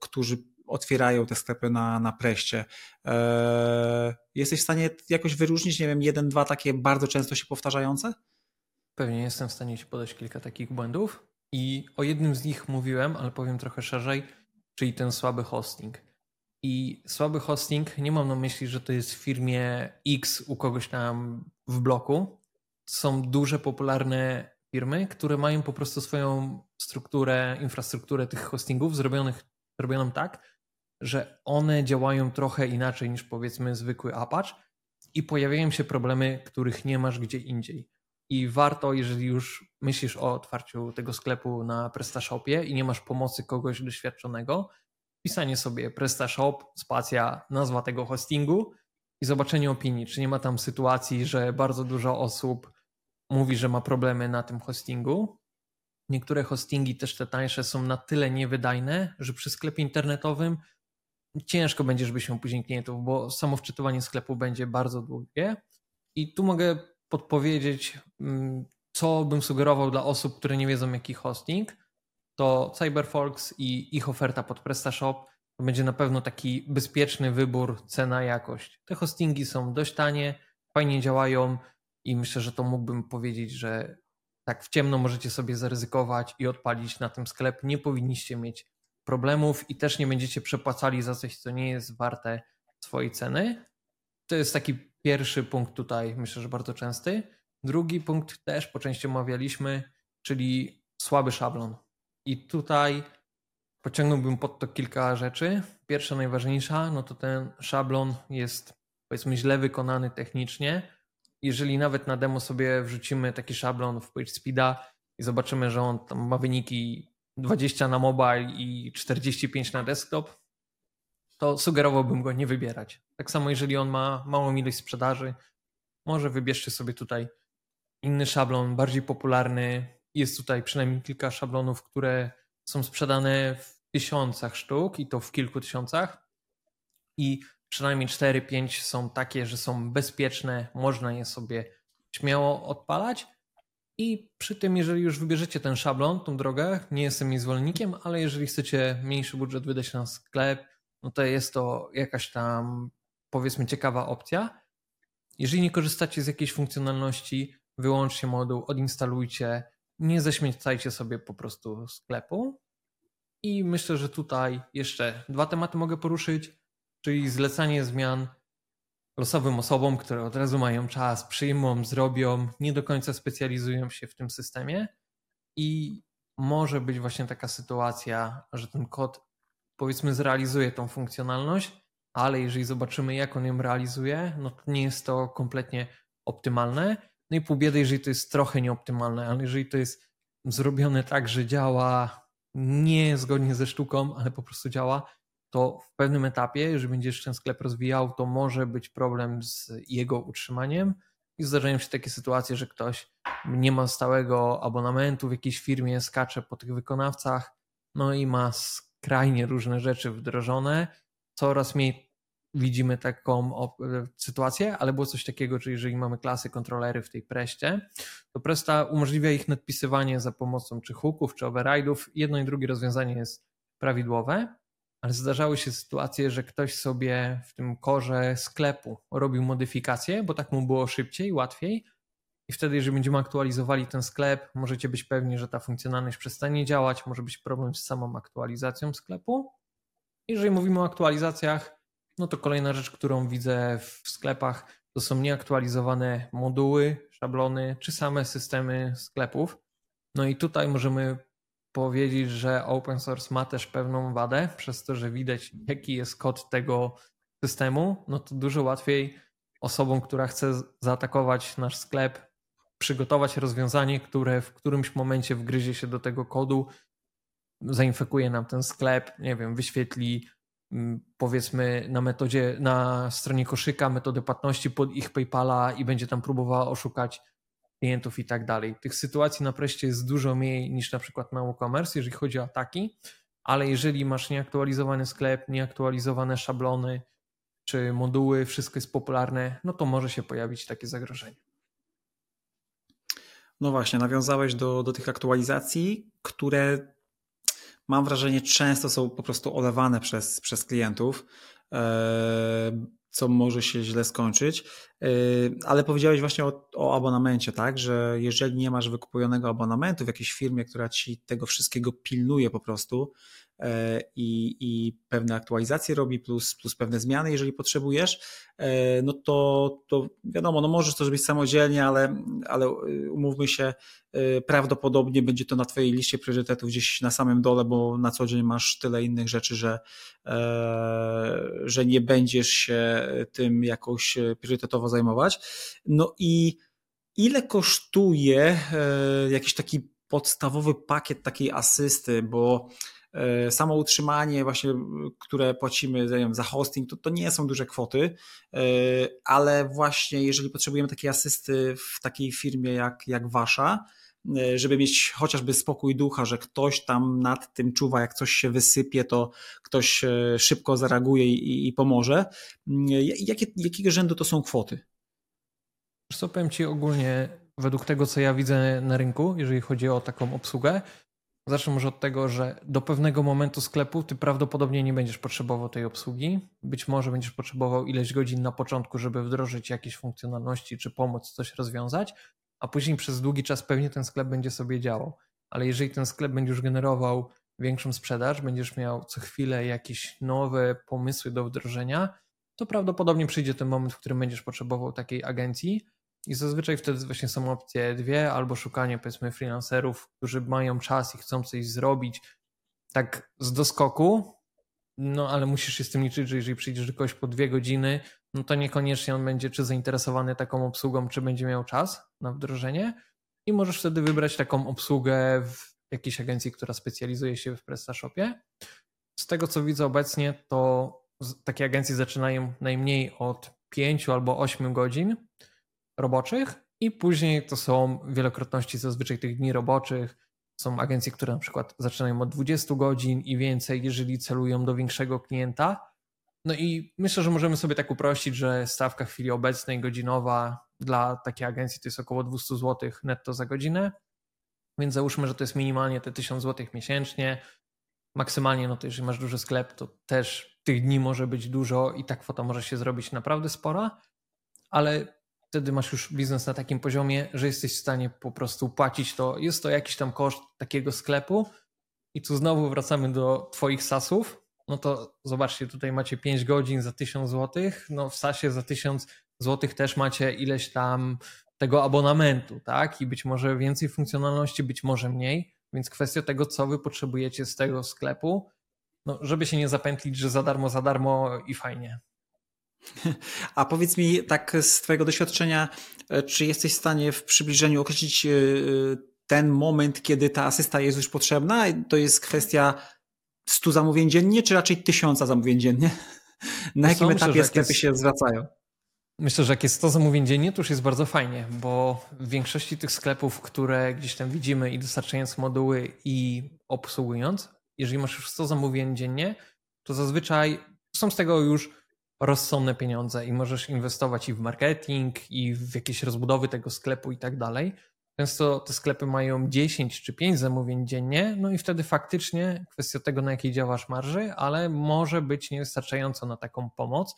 którzy otwierają te sklepy na, na preście. Eee, jesteś w stanie jakoś wyróżnić, nie wiem, jeden, dwa takie bardzo często się powtarzające? Pewnie jestem w stanie Ci podać kilka takich błędów. I o jednym z nich mówiłem, ale powiem trochę szerzej, czyli ten słaby hosting. I słaby hosting, nie mam na myśli, że to jest w firmie X u kogoś tam w bloku. Są duże, popularne firmy, które mają po prostu swoją strukturę, infrastrukturę tych hostingów zrobionych, zrobioną tak, że one działają trochę inaczej niż powiedzmy zwykły Apache i pojawiają się problemy, których nie masz gdzie indziej. I warto, jeżeli już myślisz o otwarciu tego sklepu na PrestaShopie i nie masz pomocy kogoś doświadczonego, pisanie sobie PrestaShop, spacja, nazwa tego hostingu i zobaczenie opinii, czy nie ma tam sytuacji, że bardzo dużo osób mówi, że ma problemy na tym hostingu. Niektóre hostingi, też te tańsze, są na tyle niewydajne, że przy sklepie internetowym ciężko będzie, żeby się później klientów, bo samo wczytywanie sklepu będzie bardzo długie. I tu mogę podpowiedzieć, mm, co bym sugerował dla osób, które nie wiedzą, jaki hosting. To CyberForks i ich oferta pod PrestaShop to będzie na pewno taki bezpieczny wybór cena-jakość. Te hostingi są dość tanie, fajnie działają i myślę, że to mógłbym powiedzieć, że tak w ciemno możecie sobie zaryzykować i odpalić na tym sklep. Nie powinniście mieć problemów i też nie będziecie przepłacali za coś, co nie jest warte swojej ceny. To jest taki pierwszy punkt tutaj, myślę, że bardzo częsty. Drugi punkt też po części omawialiśmy, czyli słaby szablon. I tutaj pociągnąłbym pod to kilka rzeczy. Pierwsza, najważniejsza, no to ten szablon jest powiedzmy źle wykonany technicznie. Jeżeli nawet na demo sobie wrzucimy taki szablon w PageSpeeda i zobaczymy, że on ma wyniki 20 na mobile i 45 na desktop, to sugerowałbym go nie wybierać. Tak samo, jeżeli on ma małą ilość sprzedaży, może wybierzcie sobie tutaj inny szablon, bardziej popularny. Jest tutaj przynajmniej kilka szablonów, które są sprzedane w tysiącach sztuk i to w kilku tysiącach. I przynajmniej 4-5 są takie, że są bezpieczne, można je sobie śmiało odpalać. I przy tym, jeżeli już wybierzecie ten szablon, tą drogę, nie jestem jej zwolennikiem, ale jeżeli chcecie mniejszy budżet wydać na sklep, no to jest to jakaś tam, powiedzmy, ciekawa opcja. Jeżeli nie korzystacie z jakiejś funkcjonalności, wyłączcie moduł, odinstalujcie, nie zaśmiecajcie sobie po prostu sklepu. I myślę, że tutaj jeszcze dwa tematy mogę poruszyć, czyli zlecanie zmian losowym osobom, które od razu mają czas, przyjmą, zrobią, nie do końca specjalizują się w tym systemie i może być właśnie taka sytuacja, że ten kod powiedzmy zrealizuje tą funkcjonalność, ale jeżeli zobaczymy jak on ją realizuje, no to nie jest to kompletnie optymalne. No i pół biedy, jeżeli to jest trochę nieoptymalne, ale jeżeli to jest zrobione tak, że działa nie zgodnie ze sztuką, ale po prostu działa, to w pewnym etapie, jeżeli będziesz ten sklep rozwijał, to może być problem z jego utrzymaniem i zdarzają się takie sytuacje, że ktoś nie ma stałego abonamentu w jakiejś firmie, skacze po tych wykonawcach, no i ma skrajnie różne rzeczy wdrożone. Coraz mniej widzimy taką sytuację, ale było coś takiego, że jeżeli mamy klasy kontrolery w tej preście, to presta umożliwia ich nadpisywanie za pomocą czy hooków, czy override'ów. Jedno i drugie rozwiązanie jest prawidłowe, ale zdarzały się sytuacje, że ktoś sobie w tym korze sklepu robił modyfikacje, bo tak mu było szybciej, łatwiej. I wtedy, jeżeli będziemy aktualizowali ten sklep, możecie być pewni, że ta funkcjonalność przestanie działać, może być problem z samą aktualizacją sklepu. Jeżeli mówimy o aktualizacjach, no to kolejna rzecz, którą widzę w sklepach, to są nieaktualizowane moduły, szablony czy same systemy sklepów. No i tutaj możemy powiedzieć, że open source ma też pewną wadę, przez to, że widać, jaki jest kod tego systemu, no to dużo łatwiej osobom, która chce zaatakować nasz sklep, przygotować rozwiązanie, które w którymś momencie wgryzie się do tego kodu, zainfekuje nam ten sklep, nie wiem, wyświetli mm, powiedzmy na metodzie, na stronie koszyka metodę płatności pod ich PayPala i będzie tam próbowała oszukać klientów i tak dalej. Tych sytuacji na preście jest dużo mniej niż na przykład na e-commerce, jeżeli chodzi o ataki, ale jeżeli masz nieaktualizowany sklep, nieaktualizowane szablony czy moduły, wszystko jest popularne, no to może się pojawić takie zagrożenie. No właśnie, nawiązałeś do, do tych aktualizacji, które mam wrażenie często są po prostu olewane przez, przez klientów. Co może się źle skończyć. Yy, ale powiedziałeś właśnie o, o, abonamencie, tak, że jeżeli nie masz wykupionego abonamentu w jakiejś firmie, która ci tego wszystkiego pilnuje po prostu, i, i pewne aktualizacje robi, plus, plus pewne zmiany, jeżeli potrzebujesz, e, no to, to wiadomo, no możesz to zrobić samodzielnie, ale, ale e, umówmy się, prawdopodobnie będzie to na Twojej liście priorytetów gdzieś na samym dole, bo na co dzień masz tyle innych rzeczy, że, że nie będziesz się tym jakoś priorytetowo zajmować. No i ile kosztuje jakiś taki podstawowy pakiet takiej asysty, bo E, samo utrzymanie właśnie, które płacimy wiem, za hosting, to, to nie są duże kwoty, e, ale właśnie jeżeli potrzebujemy takiej asysty w takiej firmie jak, jak wasza, e, żeby mieć chociażby spokój ducha, że ktoś tam nad tym czuwa, jak coś się wysypie, to ktoś szybko zareaguje i, i pomoże. Jakie, jakiego rzędu to są kwoty? Co powiem Ci ogólnie, według tego, co ja widzę na rynku, jeżeli chodzi o taką obsługę, Zacznę może od tego, że do pewnego momentu sklepu ty prawdopodobnie nie będziesz potrzebował tej obsługi. Być może będziesz potrzebował ileś godzin na początku, żeby wdrożyć jakieś funkcjonalności czy pomóc coś rozwiązać, a później przez długi czas pewnie ten sklep będzie sobie działał. Ale jeżeli ten sklep będzie już generował większą sprzedaż, będziesz miał co chwilę jakieś nowe pomysły do wdrożenia, to prawdopodobnie przyjdzie ten moment, w którym będziesz potrzebował takiej agencji, i zazwyczaj wtedy właśnie są opcje dwie, albo szukanie powiedzmy freelancerów, którzy mają czas i chcą coś zrobić tak z doskoku, no ale musisz się z tym liczyć, że jeżeli przyjdziesz do kogoś po dwie godziny, no to niekoniecznie on będzie czy zainteresowany taką obsługą, czy będzie miał czas na wdrożenie. I możesz wtedy wybrać taką obsługę w jakiejś agencji, która specjalizuje się w PrestaShopie. Z tego co widzę obecnie, to takie agencje zaczynają najmniej od 5 albo 8 godzin, roboczych i później to są wielokrotności zazwyczaj tych dni roboczych. Są agencje, które na przykład zaczynają od 20 godzin i więcej, jeżeli celują do większego klienta. No i myślę, że możemy sobie tak uprościć, że stawka w chwili obecnej godzinowa dla takiej agencji to jest około 200 zł netto za godzinę. Więc załóżmy, że to jest minimalnie te 1000 zł miesięcznie. Maksymalnie, no to jeżeli masz duży sklep, to też tych dni może być dużo i ta kwota może się zrobić naprawdę spora. Ale wtedy masz już biznes na takim poziomie, że jesteś w stanie po prostu płacić to. Jest to jakiś tam koszt takiego sklepu. I tu znowu wracamy do Twoich sasów. No to zobaczcie, tutaj macie 5 godzin za 1000 zł. No w sasie za 1000 zł też macie ileś tam tego abonamentu, tak? I być może więcej funkcjonalności, być może mniej. Więc kwestia tego, co wy potrzebujecie z tego sklepu, no żeby się nie zapętlić, że za darmo, za darmo i fajnie. A powiedz mi tak z Twojego doświadczenia, e, czy jesteś w stanie w przybliżeniu określić e, ten moment, kiedy ta asysta jest już potrzebna? To jest kwestia 100 zamówień dziennie, czy raczej 1000 zamówień dziennie? Na jakim etapie sklepy jest... się zwracają? Myślę, że jak jest 100 zamówień dziennie, to już jest bardzo fajnie, bo w większości tych sklepów, które gdzieś tam widzimy i dostarczając moduły i obsługując, jeżeli masz już 100 zamówień dziennie, to zazwyczaj są z tego już rozsądne pieniądze i możesz inwestować i w marketing, i w jakieś rozbudowy tego sklepu i tak dalej. Często te sklepy mają 10 czy 5 zamówień dziennie, no i wtedy faktycznie kwestia tego, na jakiej działasz marży, ale może być niewystarczająco na taką pomoc.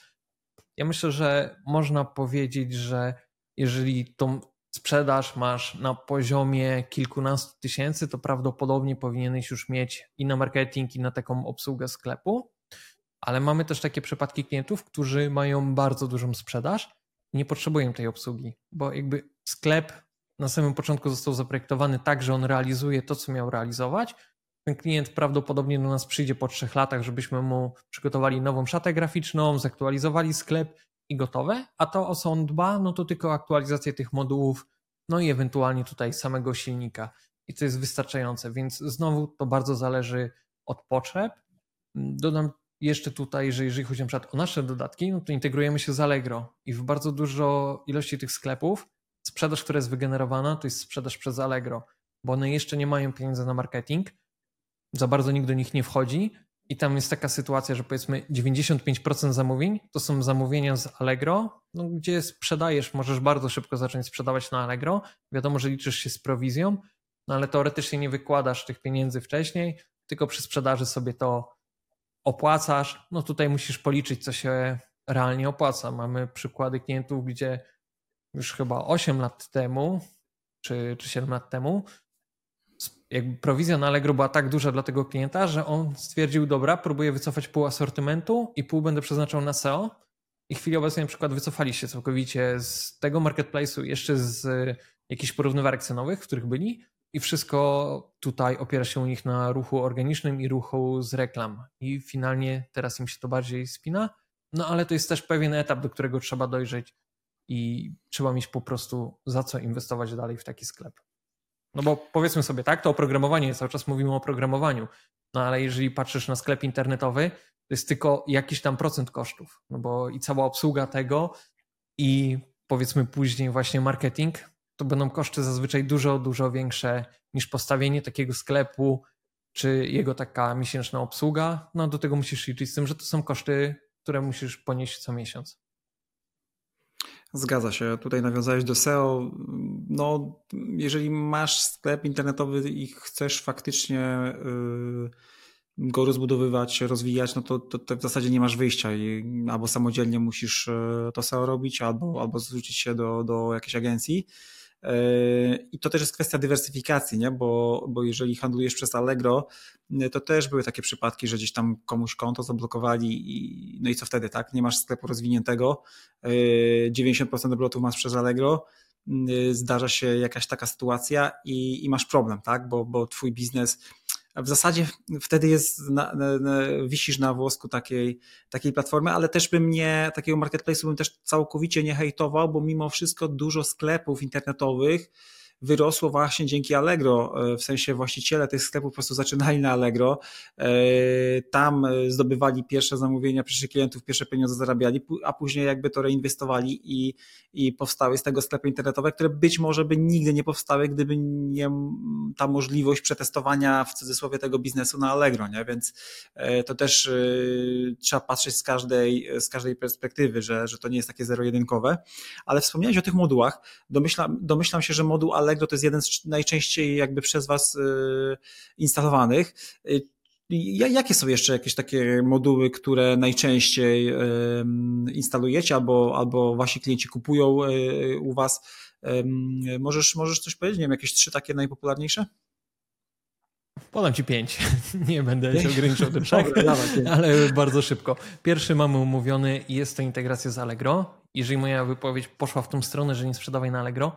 Ja myślę, że można powiedzieć, że jeżeli tą sprzedaż masz na poziomie kilkunastu tysięcy, to prawdopodobnie powinieneś już mieć i na marketing, i na taką obsługę sklepu. Ale mamy też takie przypadki klientów, którzy mają bardzo dużą sprzedaż i nie potrzebują tej obsługi, bo jakby sklep na samym początku został zaprojektowany tak, że on realizuje to, co miał realizować. Ten klient prawdopodobnie do nas przyjdzie po trzech latach, żebyśmy mu przygotowali nową szatę graficzną, zaktualizowali sklep i gotowe. A to, o co on dba, no to tylko aktualizację tych modułów, no i ewentualnie tutaj samego silnika. I to jest wystarczające, więc znowu to bardzo zależy od potrzeb. Dodam jeszcze tutaj, że jeżeli chodzi na przykład o nasze dodatki, no to integrujemy się z Allegro i w bardzo dużo ilości tych sklepów sprzedaż, która jest wygenerowana, to jest sprzedaż przez Allegro, bo one jeszcze nie mają pieniędzy na marketing, za bardzo nikt do nich nie wchodzi i tam jest taka sytuacja, że powiedzmy 95% zamówień to są zamówienia z Allegro, no, gdzie sprzedajesz, możesz bardzo szybko zacząć sprzedawać na Allegro. Wiadomo, że liczysz się z prowizją, no ale teoretycznie nie wykładasz tych pieniędzy wcześniej, tylko przy sprzedaży sobie to opłacasz. No tutaj musisz policzyć, co się realnie opłaca. Mamy przykłady klientów, gdzie już chyba 8 lat temu, czy, czy 7 lat temu, jakby prowizja na Allegro była tak duża dla tego klienta, że on stwierdził, dobra, próbuję wycofać pół asortymentu i pół będę przeznaczał na SEO. I w chwili obecnej na przykład wycofali się całkowicie z tego marketplace'u, jeszcze z jakichś porównywarek cenowych, w których byli i wszystko tutaj opiera się u nich na ruchu organicznym i ruchu z reklam. I finalnie teraz im się to bardziej spina, no ale to jest też pewien etap, do którego trzeba dojrzeć i trzeba mieć po prostu za co inwestować dalej w taki sklep. No bo powiedzmy sobie tak, to oprogramowanie, cały czas mówimy o programowaniu, no ale jeżeli patrzysz na sklep internetowy, to jest tylko jakiś tam procent kosztów, no bo i cała obsługa tego i powiedzmy później właśnie marketing, to będą koszty zazwyczaj dużo, dużo większe niż postawienie takiego sklepu, czy jego taka miesięczna obsługa. No do tego musisz liczyć z tym, że to są koszty, które musisz ponieść co miesiąc. Zgadza się. Tutaj nawiązałeś do SEO. No, jeżeli masz sklep internetowy i chcesz faktycznie yy, go rozbudowywać, rozwijać, no to, to, to, w zasadzie nie masz wyjścia. I albo samodzielnie musisz yy, to SEO robić, albo, albo zwrócić się do, do jakiejś agencji. Yy, I to też jest kwestia dywersyfikacji, nie? Bo, bo jeżeli handlujesz przez Allegro, yy, to też były takie przypadki, że gdzieś tam komuś konto zablokowali i no i co wtedy, tak? Nie masz sklepu rozwiniętego, 90% yy, obrotów masz przez Allegro, zdarza się jakaś taka sytuacja i, i masz problem, tak? Bo, bo twój biznes w zasadzie wtedy jest na, na, na, wisisz na włosku takiej, takiej platformy, ale też bym nie, takiego marketplace'u bym też całkowicie nie hejtował, bo mimo wszystko dużo sklepów internetowych wyrosło właśnie dzięki Allegro, e, w sensie właściciele tych sklepów po prostu zaczynali na Allegro, e, tam e, zdobywali pierwsze zamówienia, pierwszych klientów, pierwsze pieniądze zarabiali, a później jakby to reinwestowali i, i powstały z tego sklepy internetowe, które być może by nigdy nie powstały, gdyby nie ta możliwość przetestowania w cudzysłowie tego biznesu na Allegro, nie? więc to też trzeba patrzeć z każdej, z każdej perspektywy, że, że to nie jest takie zero-jedynkowe, ale wspomniałeś o tych modułach, domyślam, domyślam się, że moduł Allegro to jest jeden z najczęściej jakby przez Was y, instalowanych. Y, jakie są jeszcze jakieś takie moduły, które najczęściej instalujecie albo, albo wasi klienci kupują y, u Was? Możesz, możesz coś powiedzieć? Nie wiem, jakieś trzy takie najpopularniejsze? Podam Ci pięć. Nie będę się ograniczał do trzech, ale bardzo szybko. Pierwszy mamy umówiony jest to integracja z Allegro. Jeżeli moja wypowiedź poszła w tą stronę, że nie sprzedawaj na Allegro,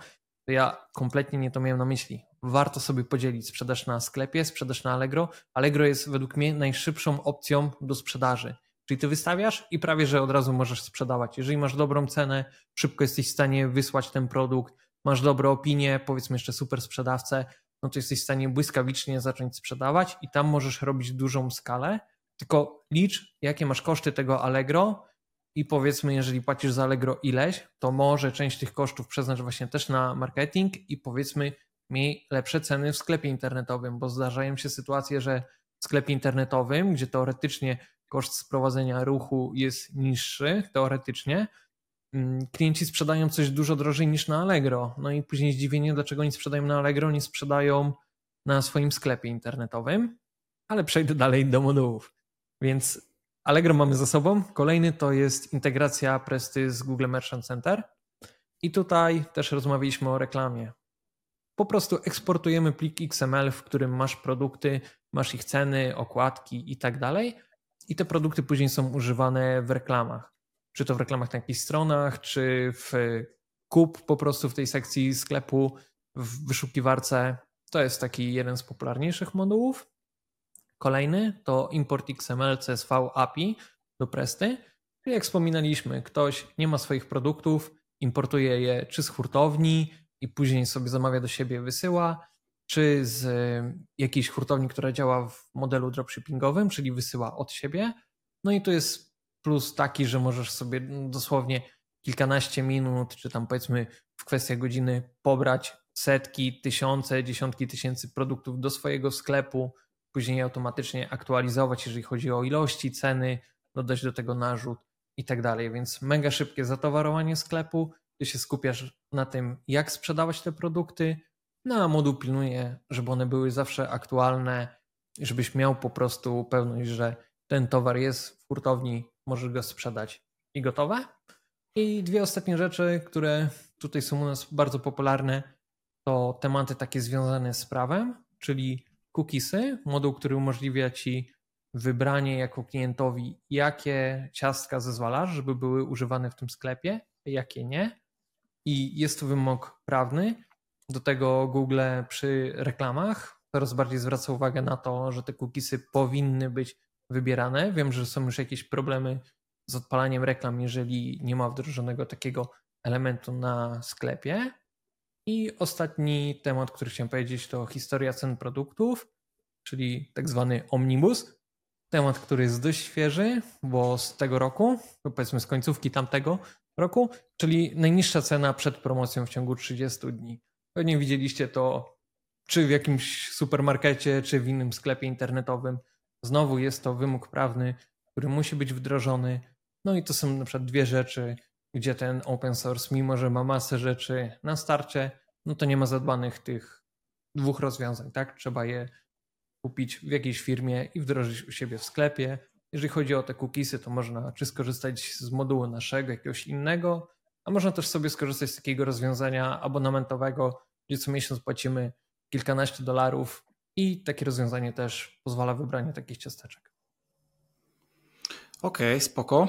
to ja kompletnie nie to miałem na myśli. Warto sobie podzielić sprzedaż na sklepie, sprzedaż na Allegro. Allegro jest według mnie najszybszą opcją do sprzedaży. Czyli ty wystawiasz i prawie, że od razu możesz sprzedawać. Jeżeli masz dobrą cenę, szybko jesteś w stanie wysłać ten produkt, masz dobre opinie, powiedzmy jeszcze super sprzedawcę, no to jesteś w stanie błyskawicznie zacząć sprzedawać i tam możesz robić dużą skalę. Tylko licz, jakie masz koszty tego Allegro i powiedzmy, jeżeli płacisz za Allegro ileś, to może część tych kosztów przeznacz właśnie też na marketing i powiedzmy miej lepsze ceny w sklepie internetowym, bo zdarzają się sytuacje, że w sklepie internetowym, gdzie teoretycznie koszt sprowadzenia ruchu jest niższy, teoretycznie, mm, klienci sprzedają coś dużo drożej niż na Allegro. No i później zdziwienie, dlaczego oni sprzedają na Allegro, nie sprzedają na swoim sklepie internetowym. Ale przejdę dalej do modułów. Więc Allegro mamy za sobą. Kolejny to jest integracja Presty z Google Merchant Center. I tutaj też rozmawialiśmy o reklamie. Po prostu eksportujemy plik XML, w którym masz produkty, masz ich ceny, okładki i tak dalej. I te produkty później są używane w reklamach. Czy to w reklamach na jakichś stronach, czy w kup po prostu w tej sekcji sklepu, w wyszukiwarce. To jest taki jeden z popularniejszych modułów. Kolejny to import XML CSV API do Presty. Jak wspominaliśmy, ktoś nie ma swoich produktów, importuje je czy z hurtowni i później sobie zamawia do siebie, wysyła, czy z jakiejś hurtowni, która działa w modelu dropshippingowym, czyli wysyła od siebie. No i to jest plus taki, że możesz sobie dosłownie kilkanaście minut, czy tam powiedzmy w kwestiach godziny pobrać setki, tysiące, dziesiątki tysięcy produktów do swojego sklepu, później automatycznie aktualizować, jeżeli chodzi o ilości, ceny, dodać do tego narzut i tak dalej. Więc mega szybkie zatowarowanie sklepu. Ty się skupiasz na tym, jak sprzedawać te produkty, no a moduł pilnuje, żeby one były zawsze aktualne, żebyś miał po prostu pewność, że ten towar jest w hurtowni, możesz go sprzedać i gotowe. I dwie ostatnie rzeczy, które tutaj są u nas bardzo popularne, to tematy takie związane z prawem, czyli cookiesy, moduł, który umożliwia ci wybranie jako klientowi, jakie ciastka zezwalasz, żeby były używane w tym sklepie, jakie nie. I jest to wymóg prawny. Do tego Google przy reklamach coraz bardziej zwraca uwagę na to, że te cookiesy powinny być wybierane. Wiem, że są już jakieś problemy z odpalaniem reklam, jeżeli nie ma wdrożonego takiego elementu na sklepie. I ostatni temat, który chciałem powiedzieć, to historia cen produktów, czyli tak zwany omnibus. Temat, który jest dość świeży, bo z tego roku, powiedzmy z końcówki tamtego roku, czyli najniższa cena przed promocją w ciągu 30 dni. Pewnie widzieliście to czy w jakimś supermarkecie, czy w innym sklepie internetowym. Znowu jest to wymóg prawny, który musi być wdrożony. No i to są na przykład dwie rzeczy, gdzie ten open source, mimo że ma masę rzeczy na starcie, no to nie ma zadbanych tych dwóch rozwiązań, tak? Trzeba je kupić w jakiejś firmie i wdrożyć u siebie w sklepie. Jeżeli chodzi o te cookiesy, to można czy skorzystać z modułu naszego, jakiegoś innego, a można też sobie skorzystać z takiego rozwiązania abonamentowego, gdzie co miesiąc płacimy kilkanaście dolarów i takie rozwiązanie też pozwala wybranie takich ciasteczek. Okej, okay, spoko.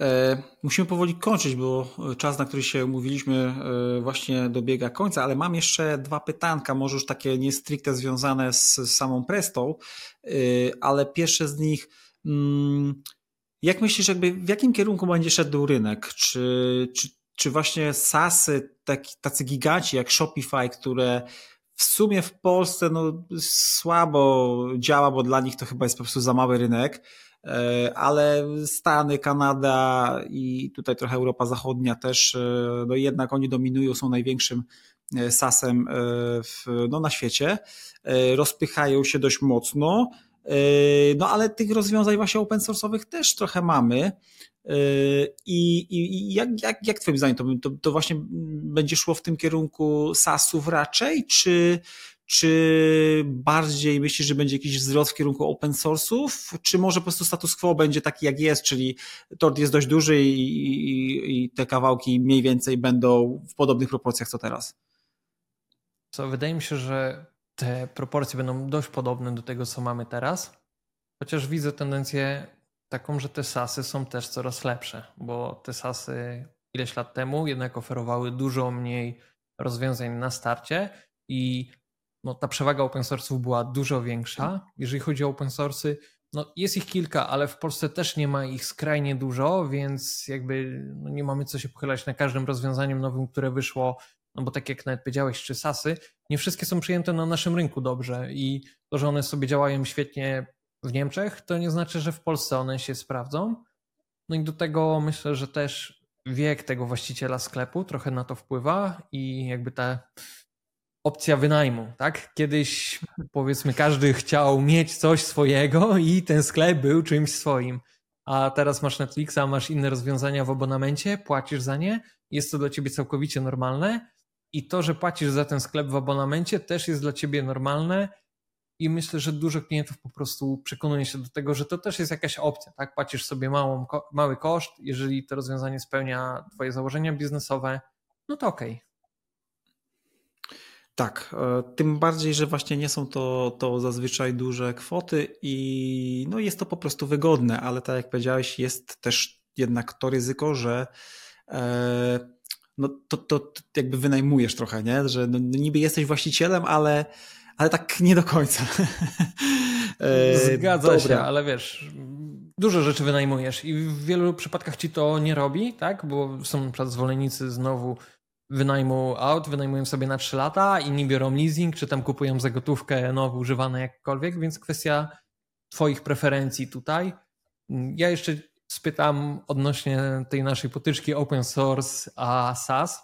E, musimy powoli kończyć, bo czas, na który się umówiliśmy, e, właśnie dobiega końca, ale mam jeszcze dwa pytanka, może już takie nie stricte związane z samą Prestą, e, ale pierwsze z nich. Mm, jak myślisz, jakby w jakim kierunku będzie szedł rynek? Czy, czy, czy właśnie SASy, taki, tacy giganci jak Shopify, które w sumie w Polsce no, słabo działa, bo dla nich to chyba jest po prostu za mały rynek, ale Stany, Kanada i tutaj trochę Europa Zachodnia też, e, no jednak oni dominują, są największym e, sasem no, na świecie, rozpychają się dość mocno, no ale tych rozwiązań właśnie open source'owych też trochę mamy. I, i jak, jak, jak Twoim zdaniem to, to, to właśnie będzie szło w tym kierunku SaaSów raczej, czy, czy bardziej myślisz, że będzie jakiś wzrost w kierunku open source'ów, czy może po prostu status quo będzie taki jak jest, czyli tort jest dość duży i, i, i te kawałki mniej więcej będą w podobnych proporcjach co teraz? Co, wydaje mi się, że te proporcje będą dość podobne do tego, co mamy teraz, chociaż widzę tendencję taką, że te sasy są też coraz lepsze, bo te sasy ileś lat temu jednak oferowały dużo mniej rozwiązań na starcie i no, ta przewaga open source'ów była dużo większa. Jeżeli chodzi o open source'y, no jest ich kilka, ale w Polsce też nie ma ich skrajnie dużo, więc jakby no nie mamy co się pochylać na każdym rozwiązaniem nowym, które wyszło, no bo tak jak nawet powiedziałeś, czy SASy, nie wszystkie są przyjęte na naszym rynku dobrze i to, że one sobie działają świetnie w Niemczech, to nie znaczy, że w Polsce one się sprawdzą. No i do tego myślę, że też wiek tego właściciela sklepu trochę na to wpływa i jakby ta opcja wynajmu, tak? Kiedyś powiedzmy każdy chciał mieć coś swojego i ten sklep był czymś swoim. A teraz masz Netflixa, masz inne rozwiązania w abonamencie, płacisz za nie, jest to dla ciebie całkowicie normalne i to, że płacisz za ten sklep w abonamencie też jest dla ciebie normalne i myślę, że dużo klientów po prostu przekonuje się do tego, że to też jest jakaś opcja, tak? Płacisz sobie małą, mały koszt, jeżeli to rozwiązanie spełnia twoje założenia biznesowe, no to okej. Okay. Tak, e, tym bardziej, że właśnie nie są to, to zazwyczaj duże kwoty i no jest to po prostu wygodne, ale tak jak powiedziałeś, jest też jednak to ryzyko, że e, no to, to, jakby wynajmujesz trochę, nie? że no, niby jesteś właścicielem, ale, ale tak nie do końca. E, Zgadza Dobra. się, ale wiesz, dużo rzeczy wynajmujesz i w wielu przypadkach ci to nie robi, tak? Bo są zwolennicy znowu wynajmu aut, wynajmują sobie na 3 lata, inni biorą leasing, czy tam kupują za gotówkę nowe, używane jakkolwiek, więc kwestia Twoich preferencji tutaj. Ja jeszcze spytam odnośnie tej naszej potyczki open source a SaaS.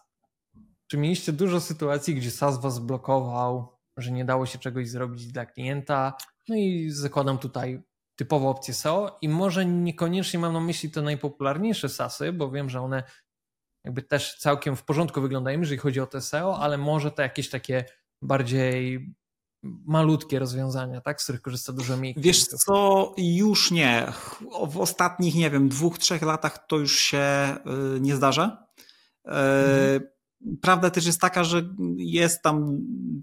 Czy mieliście dużo sytuacji, gdzie SaaS Was blokował, że nie dało się czegoś zrobić dla klienta? No i zakładam tutaj typowo opcję SEO i może niekoniecznie mam na myśli te najpopularniejsze SASy, bo wiem, że one jakby też całkiem w porządku wyglądają, jeżeli chodzi o te SEO, ale może to jakieś takie bardziej malutkie rozwiązania, tak, z których korzysta dużo mniej. Wiesz co, już nie. W ostatnich, nie wiem, dwóch, trzech latach to już się y, nie zdarza. Mhm. Prawda też jest taka, że jest tam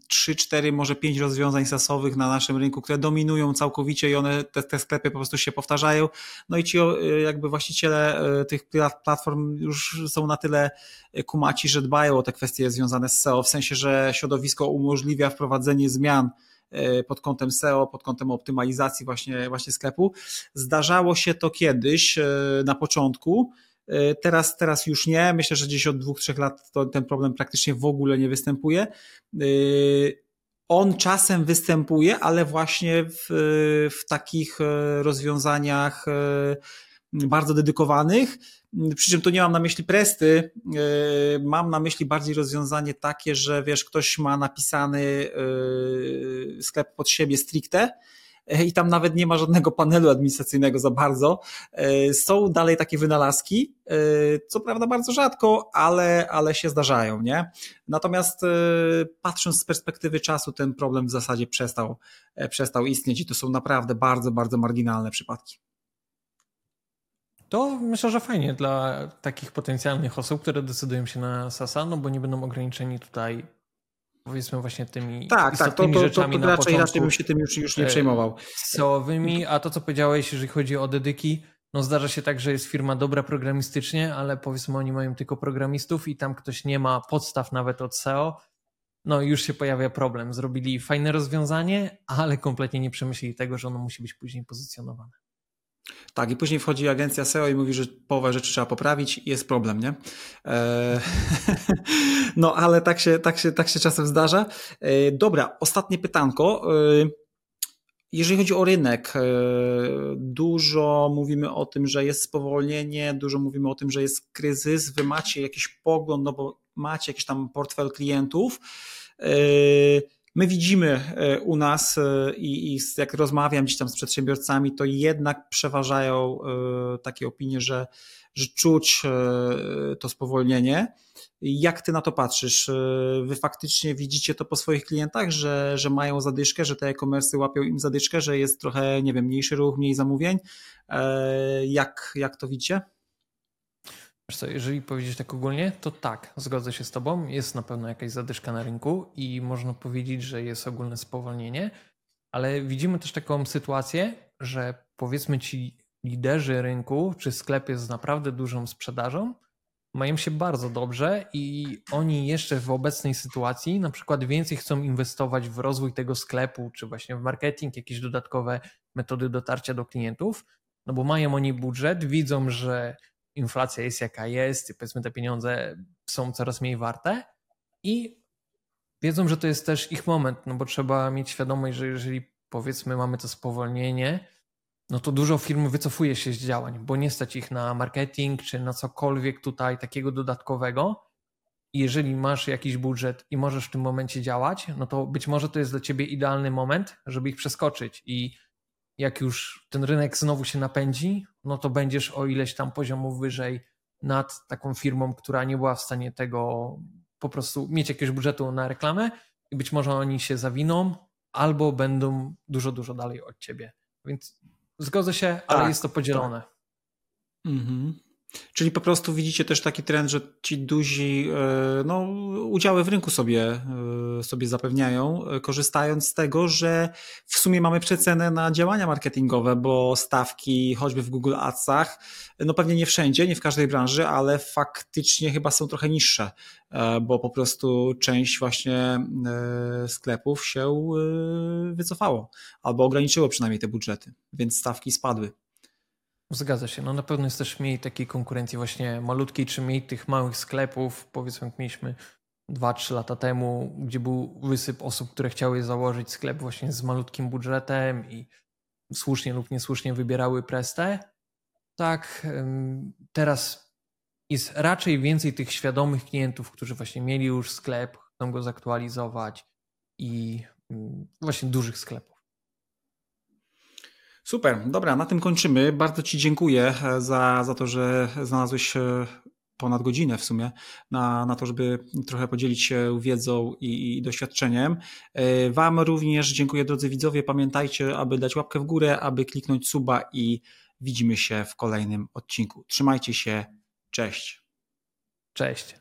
3, 4, może 5 rozwiązań sasowych na naszym rynku, które dominują całkowicie i one, te, te sklepy po prostu się powtarzają. No i ci jakby właściciele e, tych platform już są na tyle kumaci, że dbają o te kwestie związane z SEO, w sensie, że środowisko umożliwia wprowadzenie zmian pod kątem SEO, pod kątem optymalizacji właśnie, właśnie sklepu. Zdarzało się to kiedyś na początku, teraz, teraz już nie. Myślę, że gdzieś od dwóch, trzech lat to ten problem praktycznie w ogóle nie występuje. E, on czasem występuje, ale właśnie w, w takich e, rozwiązaniach bardzo dedykowanych. Przy czym tu nie mam na myśli presty, mam na myśli bardziej rozwiązanie takie, że wiesz, ktoś ma napisany sklep pod siebie stricte E, i tam nawet nie ma żadnego panelu administracyjnego za bardzo. E, są dalej takie wynalazki, e, co prawda bardzo rzadko, ale, ale się zdarzają, nie? Natomiast patrząc z perspektywy czasu, ten problem w zasadzie przestał, przestał istnieć i to są naprawdę bardzo, bardzo marginalne przypadki. To myślę, że fajnie dla takich potencjalnych osób, które decydują się na SASA, no bo nie będą ograniczeni tutaj powiedzmy właśnie tymi tak, tak, to, to, rzeczami to, to, to raczej, raczej bym się tym już, już nie e, przejmował. SEO-owymi, a to co powiedziałeś, jeżeli chodzi o dedyki, no zdarza się tak, że jest firma dobra programistycznie, ale powiedzmy oni mają tylko programistów i tam ktoś nie ma podstaw nawet od SEO, no już się pojawia problem. Zrobili fajne rozwiązanie, ale kompletnie nie przemyśleli tego, że ono musi być później pozycjonowane. Tak, i później wchodzi agencja SEO i mówi, że połowę rzeczy trzeba poprawić i jest problem, nie? E... no, ale tak się, tak, się, tak się czasem zdarza. E... Dobra, ostatnie pytanko. E... Jeżeli chodzi o rynek, e, dużo mówimy o tym, że jest spowolnienie, dużo mówimy o tym, że jest kryzys. Wy macie jakiś pogląd, no bo macie jakiś tam portfel klientów. E, My widzimy e, u nas e, i, i jak rozmawiam gdzieś tam z przedsiębiorcami, to jednak przeważają e, takie opinie, że, że czuć to spowolnienie. Jak ty na to patrzysz? Wy faktycznie widzicie to po swoich klientach, że, że mają zadyszkę, że te e-commerce łapią im zadyszkę, że jest trochę, nie wiem, mniejszy ruch, mniej zamówień? Jak, jak to widzicie? Co, jeżeli powiedzieć tak ogólnie, to tak, zgodzę się z Tobą. Jest na pewno jakaś zadyszka na rynku i można powiedzieć, że jest ogólne spowolnienie, ale widzimy też taką sytuację, że powiedzmy ci liderzy rynku czy sklepy z naprawdę dużą sprzedażą mają się bardzo dobrze i oni jeszcze w obecnej sytuacji na przykład więcej chcą inwestować w rozwój tego sklepu, czy właśnie w marketing, jakieś dodatkowe metody dotarcia do klientów, no bo mają oni budżet, widzą, że inflacja jest jaka jest i powiedzmy te pieniądze są coraz mniej warte i wiedzą, że to jest też ich moment, no bo trzeba mieć świadomość, że jeżeli powiedzmy mamy to spowolnienie, no to dużo firm wycofuje się z działań, bo nie stać ich na marketing czy na cokolwiek tutaj takiego dodatkowego. Jeżeli masz jakiś budżet i możesz w tym momencie działać, no to być może to jest dla ciebie idealny moment, żeby ich przeskoczyć. I jak już ten rynek znowu się napędzi, no to będziesz o ileś tam poziomów wyżej nad taką firmą, która nie była w stanie tego po prostu mieć jakiegoś budżetu na reklamę i być może oni się zawiną albo będą dużo, dużo dalej od ciebie. Więc zgodzę się, ale tak, jest to podzielone. Tak. Mhm. Czyli po prostu widzicie też taki trend, że ci duzi e, no, udziały w rynku sobie, e, sobie zapewniają, e, korzystając z tego, że w sumie mamy przecenę na działania marketingowe, bo stawki choćby w Google Adsach, no pewnie nie wszędzie, nie w każdej branży, ale faktycznie chyba są trochę niższe, bo po prostu część właśnie sklepów się wycofało albo ograniczyło przynajmniej te budżety, więc stawki spadły. Zgadza się. No na pewno jest też mniej takiej konkurencji właśnie malutkiej, czy mniej tych małych sklepów. Powiedzmy, jak mieliśmy 2-3 lata temu, gdzie był wysyp osób, które chciały założyć sklep właśnie z malutkim budżetem i słusznie lub niesłusznie wybierały prestę. Tak, teraz jest raczej więcej tych świadomych klientów, którzy właśnie mieli już sklep, chcą go zaktualizować i właśnie dużych sklepów. Super, dobra, na tym kończymy. Bardzo Ci dziękuję e, za, za to, że znalazłeś e, ponad godzinę w sumie na, na to, żeby trochę podzielić się wiedzą i, i, doświadczeniem. E, wam również dziękuję, drodzy widzowie. Pamiętajcie, aby dać łapkę w górę, aby kliknąć suba i widzimy się w kolejnym odcinku. Trzymajcie się. Cześć. Cześć.